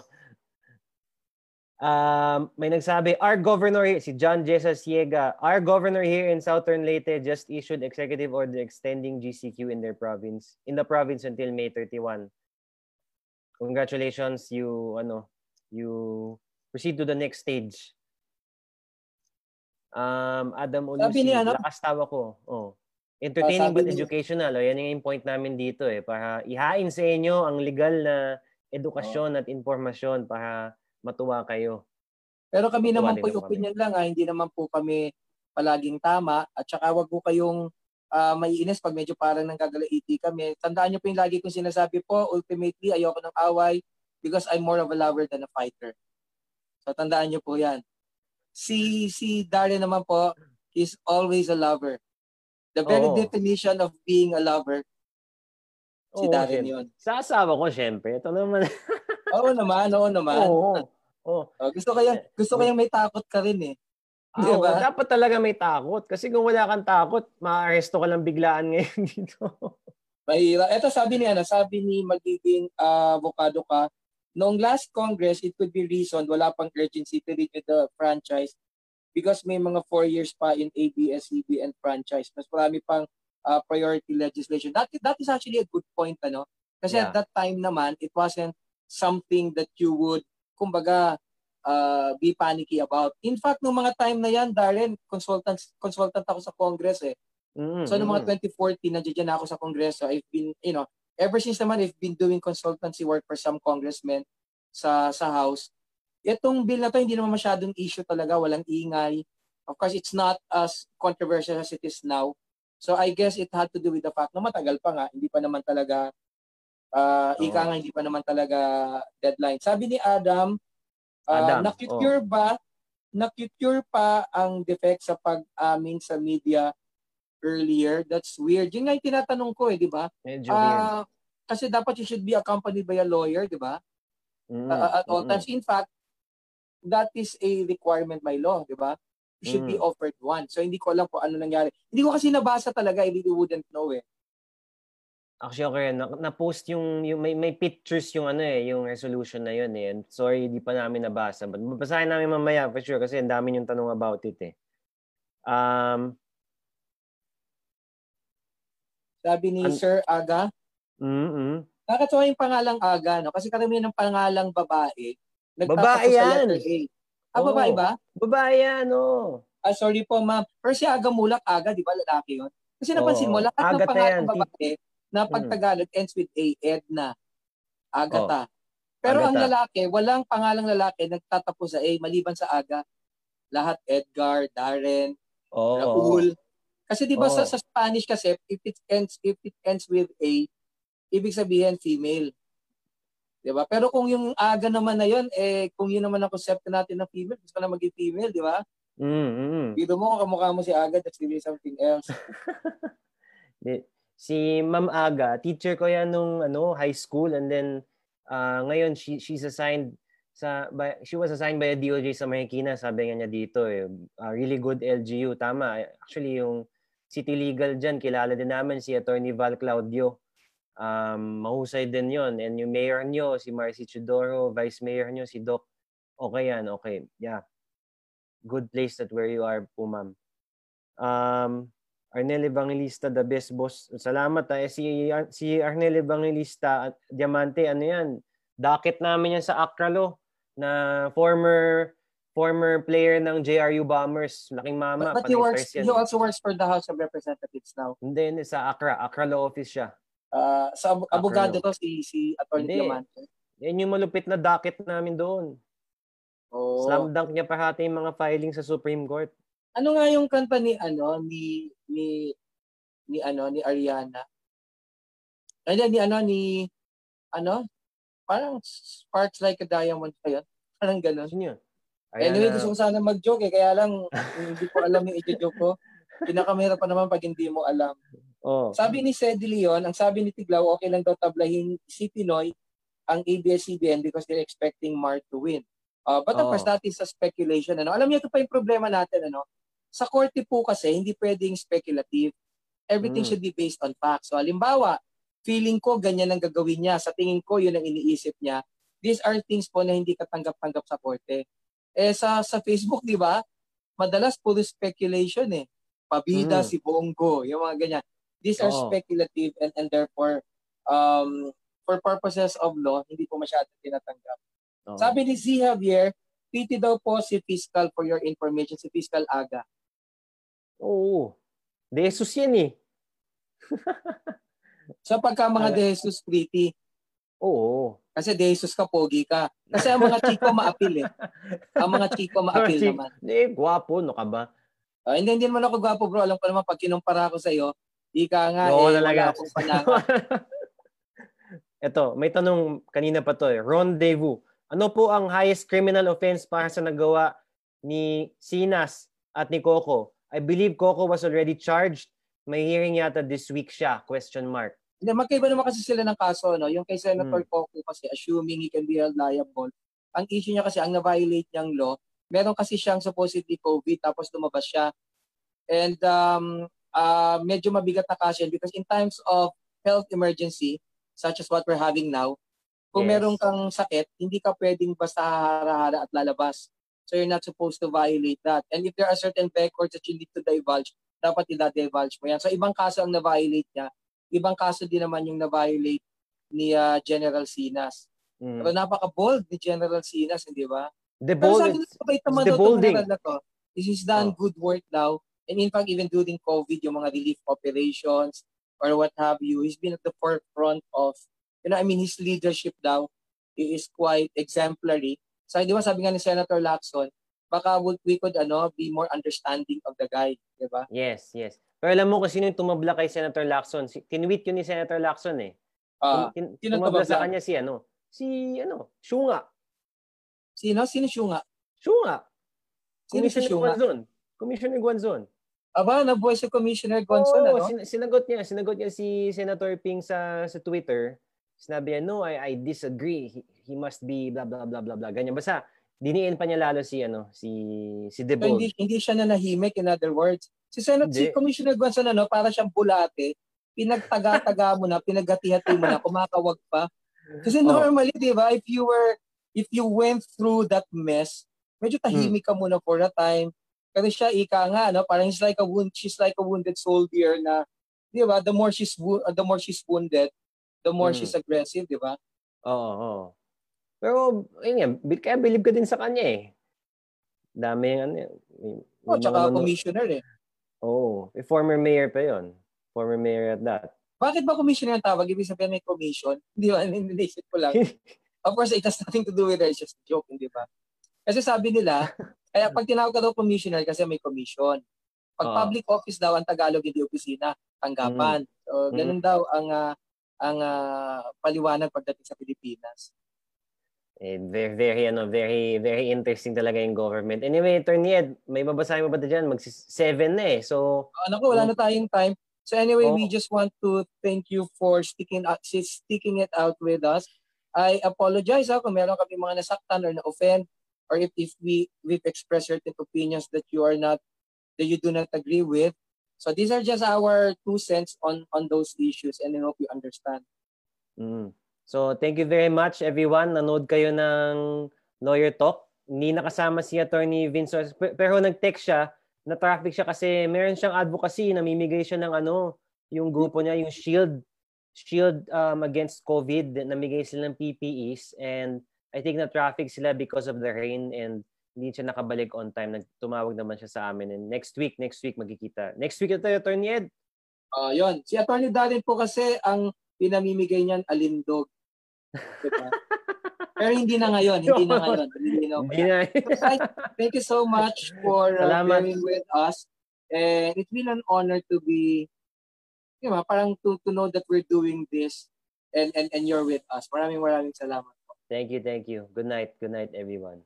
um, may nagsabi, our governor, si John Jesus Siega, our governor here in Southern Leyte just issued executive order extending GCQ in their province, in the province until May 31. Congratulations, you, ano, you proceed to the next stage. Um, Adam Sabi Ulusi, ni ano? lakas tawa ko. Oh. Entertaining sabi but ni- educational. O, yan yung point namin dito eh. Para ihain sa inyo ang legal na edukasyon at informasyon para matuwa kayo. Pero kami Tuwa naman po yung opinion lang ha, hindi naman po kami palaging tama at saka wag po kayong ah, maiinis pag medyo parang nanggagalaiti kami. Tandaan niyo po yung lagi kong sinasabi po, ultimately ayoko ng away because I'm more of a lover than a fighter. So tandaan niyo po yan. Si si Darren naman po is always a lover. The very Oo. definition of being a lover, si Oo, Darren syempre. yun. Sa asawa ko, syempre. Ito naman. Oo naman, oo naman. Oo. Oo. Oh, gusto kaya gusto kaya may takot ka rin eh. Di Ah, oo, ba? dapat talaga may takot. Kasi kung wala kang takot, maaresto ka lang biglaan ngayon dito. Mahirap. Ito sabi ni ano, sabi ni magiging ah, avocado ka, noong last Congress, it could be reasoned wala pang urgency to renew the franchise because may mga four years pa in ABS-CBN franchise. Mas marami pang ah, priority legislation. That, that is actually a good point, ano? Kasi Yeah. at that time naman, it wasn't something that you would, kumbaga, ah, be panicky about. In fact, nung mga time na yan, Darren, consultant, consultant ako sa Congress eh. Mm, So, noong mga 2014, nandiyan na ako sa Kongreso. I've been, you know, ever since naman, I've been doing consultancy work for some congressmen sa sa House. Itong bill na to, hindi naman masyadong issue talaga. Walang ingay. Of course, it's not as controversial as it is now. So, I guess it had to do with the fact na matagal pa nga. Hindi pa naman talaga, uh, Oo. ika nga, hindi pa naman talaga deadline. Sabi ni Adam, uh, Adam, nakicure ba, nakicure pa ang defect sa pag-amin sa media earlier. That's weird. Yun nga yung tinatanong ko eh, di ba? Medyo weird. Ah, kasi dapat you should be accompanied by a lawyer, di ba? Mm, Ah, at all mm, times. In fact, that is a requirement by law, di ba? You should be Mm. offered one. So hindi ko alam kung ano nangyari. Hindi ko kasi nabasa talaga, I really wouldn't know eh. Actually, okay, na, na-post yung, yung may, may pictures yung ano eh, yung resolution na yun eh. And sorry, di pa namin nabasa. But babasahin namin mamaya for sure kasi ang dami yung tanong about it eh. Um, Sabi ni An- Sir Aga, mm nakakatawa yung pangalang Aga, no? Kasi karamihan ng pangalang babae, Babae sa yan! Ah, Oo. babae ba? Babae yan, oh. Ah, sorry po, ma'am. Pero si Aga Mulak, Aga, di ba lalaki yun? Kasi napansin mo, Oo. lahat ng pangalan yan, babae na pag Mm. Tagalog ends with A, Edna, Agatha. Pero ang Agatha. lalaki, walang pangalang lalaki nagtatapos sa A, maliban sa Aga. Lahat Edgar, Darren, Oo. Raul. Kasi di ba sa, Oo. sa Spanish kasi, if it ends if it ends with A, ibig sabihin female. Di ba? Pero kung yung aga naman na yun, eh, kung yun naman ang concept natin ng female, gusto na maging female, di ba? Mm, mm. Dito mo, kamukha mo si Aga, that's really something else. Si Ma'am Aga, teacher ko yan nung ano, high school and then ah, ngayon she she's assigned sa by, she was assigned by a DOJ sa Marikina, sabi nga niya dito eh. ah, really good LGU, tama. Actually yung city legal diyan, kilala din namin si Attorney Val Claudio. Um, mahusay din yon And yung mayor nyo, si Marcy Chudoro, vice mayor nyo, si Doc. Okay yan, okay. Yeah. Good place that where you are po, ma'am. Um, Arnel Evangelista, the best boss. Salamat ha. Eh, si, si Arnel Evangelista at Diamante, ano yan? Dakit namin yan sa Akralo na former former player ng JRU Bombers, laking mama. But, but he, works, he also works for the House of Representatives now. Hindi sa Accra. Accra Law Office siya. Uh, sa ab- abogado to si, si Attorney Diamante. Yan yung malupit na docket namin doon. Oh. Slam dunk niya parati yung mga filing sa Supreme Court. Ano nga yung kanta ni ano ni ni ni ano ni Ariana? Ay ni ano ni ano? Parang sparks like a diamond pa yun. Parang gano'n. Sino yun? Anyway, gusto ko sana mag-joke eh. Kaya lang, hindi ko alam yung i-joke ko. Pinakamahirap pa naman pag hindi mo alam. Oh. Sabi ni Sedi Leon, ang sabi ni Tiglaw, okay lang daw tablahin si Pinoy ang ABS-CBN because they're expecting Mar to win. Uh, but of oh. course, that is a speculation. Ano? Alam niyo, ito pa yung problema natin. Ano? Sa korte po kasi, hindi pwedeng speculative. Everything mm. should be based on facts. So, halimbawa, feeling ko ganyan ang gagawin niya. Sa tingin ko, yun ang iniisip niya. These are things po na hindi katanggap-tanggap sa korte. Eh sa sa Facebook, 'di ba? Madalas puro speculation eh. Pabida mm. si Bongo, yung mga ganyan. These are oh. speculative and and therefore um for purposes of law, hindi po masyado tinatanggap. Oh. Sabi ni Z Javier, PT daw po si Fiscal for your information, si Fiscal Aga. Oo. De Jesus yan eh. so pagka mga De Jesus pretty, Oo. Kasi De Jesus ka, pogi ka. Kasi ang mga chiko maapil eh. Ang mga chiko maapil naman. Hindi, gwapo, no ka ba? Uh, hindi, hindi naman ako gwapo bro. Alam ko naman, pag kinumpara ako sa iyo, di ka nga no, eh, wala akong panangan. Ito, may tanong kanina pa to eh. Rendezvous. Ano po ang highest criminal offense para sa nagawa ni Sinas at ni Coco? I believe Coco was already charged. May hearing yata this week siya, question mark. Hindi, magkaiba naman kasi sila ng kaso. No? Yung kay Senator hmm. Coco kasi, assuming he can be held liable, ang issue niya kasi, ang na-violate niyang law, meron kasi siyang supposedly COVID, tapos lumabas siya. And um, uh, medyo mabigat na kaso because in times of health emergency, such as what we're having now, kung yes. meron kang sakit, hindi ka pwedeng basta hahara-hara at lalabas. So you're not supposed to violate that. And if there are certain records that you need to divulge, dapat ila-divulge mo yan. So ibang kaso ang na-violate niya, ibang kaso din naman yung na-violate ni uh, General Sinas. Mm. Pero napaka-bold ni General Sinas, hindi ba? The bold, Pero sabi naman the bolding. Na to, this is done oh. good work now. And in fact, even during COVID, yung mga relief operations or what have you, he's been at the forefront of, you know, I mean, his leadership daw is quite exemplary. So, di ba sabi nga ni Senator Lacson, baka we could ano be more understanding of the guy, di ba? Yes, yes. Pero alam mo kung sino yung tumabla kay Senator Lacson? Tinweet yun ni Senator Lacson eh. Uh, Tin, tumabla sa kanya si ano? Si ano? Shunga. Sino? Sino Shunga? Shunga. Sino si Shunga? Guanzon. Commissioner Guanzon. Aba, nabuhay si Commissioner Guanzon, oh, ano? Sin- sinagot niya. Sinagot niya si Senator Ping sa sa Twitter. Sinabi niya, no, I, I disagree. He, he must be blah, blah, blah, blah, blah. Ganyan. Basta, diniin pa niya lalo si, ano, si, si Debol. So, hindi, hindi siya na nahimik, in other words. Si Senate, si Commissioner Gonzalo, ano, para siyang bulate, pinagtaga-taga mo na, pinaghati-hati mo na, kumakawag pa. Kasi oh. normally, di ba, if you were, if you went through that mess, medyo tahimik ka muna for a time. Kasi siya, ika nga, no, parang he's like a wound, she's like a wounded soldier na, di ba, the more she's, the more she's wounded, the more hmm. she's aggressive, di ba? Oo, oh, oo. Oh. Pero, ayun nga, kaya believe ka din sa kanya eh. Dami yung ano. Oh, tsaka commissioner eh. Oh, eh, former mayor pa yon. Former mayor at that. Bakit ba commissioner ang tawag? Ibig sabihin may commission? Hindi ba? Ninisip ko lang. of course, it has nothing to do with it. It's just a joke, hindi ba? Kasi sabi nila, kaya pag tinawag ka daw commissioner kasi may commission. Pag uh, public office daw, ang Tagalog hindi opisina, tanggapan. Mm, so, ganun mm. daw ang uh, ang uh, paliwanag pagdating sa Pilipinas. Eh, very, very, ano, very, very interesting talaga yung government. Anyway, Attorney Ed, may babasahin mo ba dyan? Mag-7 na eh. So, uh, naku, wala na tayong time. So anyway, oh. we just want to thank you for sticking out, sticking it out with us. I apologize ha, kung meron kami mga nasaktan or na-offend or if, if we we've expressed certain opinions that you are not that you do not agree with. So these are just our two cents on on those issues and I hope you understand. Mm. So, thank you very much everyone. Nanood kayo ng Lawyer Talk. Hindi nakasama si Attorney Vince, pero nag-text siya na traffic siya kasi meron siyang advocacy, namimigay siya ng ano, yung grupo niya, yung shield shield um, against COVID, namigay sila ng PPEs and I think na traffic sila because of the rain and hindi siya nakabalik on time. Nagtumawag naman siya sa amin and next week, next week magkikita. Next week ito, Attorney Ed. Uh, yun. Si Attorney Darren po kasi ang pinamimigay niyan alindog. Diba? Pero hindi na ngayon, hindi na ngayon. Hindi na. Hindi na. Thank you so much for uh, being with us. And it's been an honor to be, you know, parang to, to know that we're doing this and, and, and you're with us. Maraming maraming salamat. Thank you, thank you. Good night. Good night, everyone.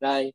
Bye.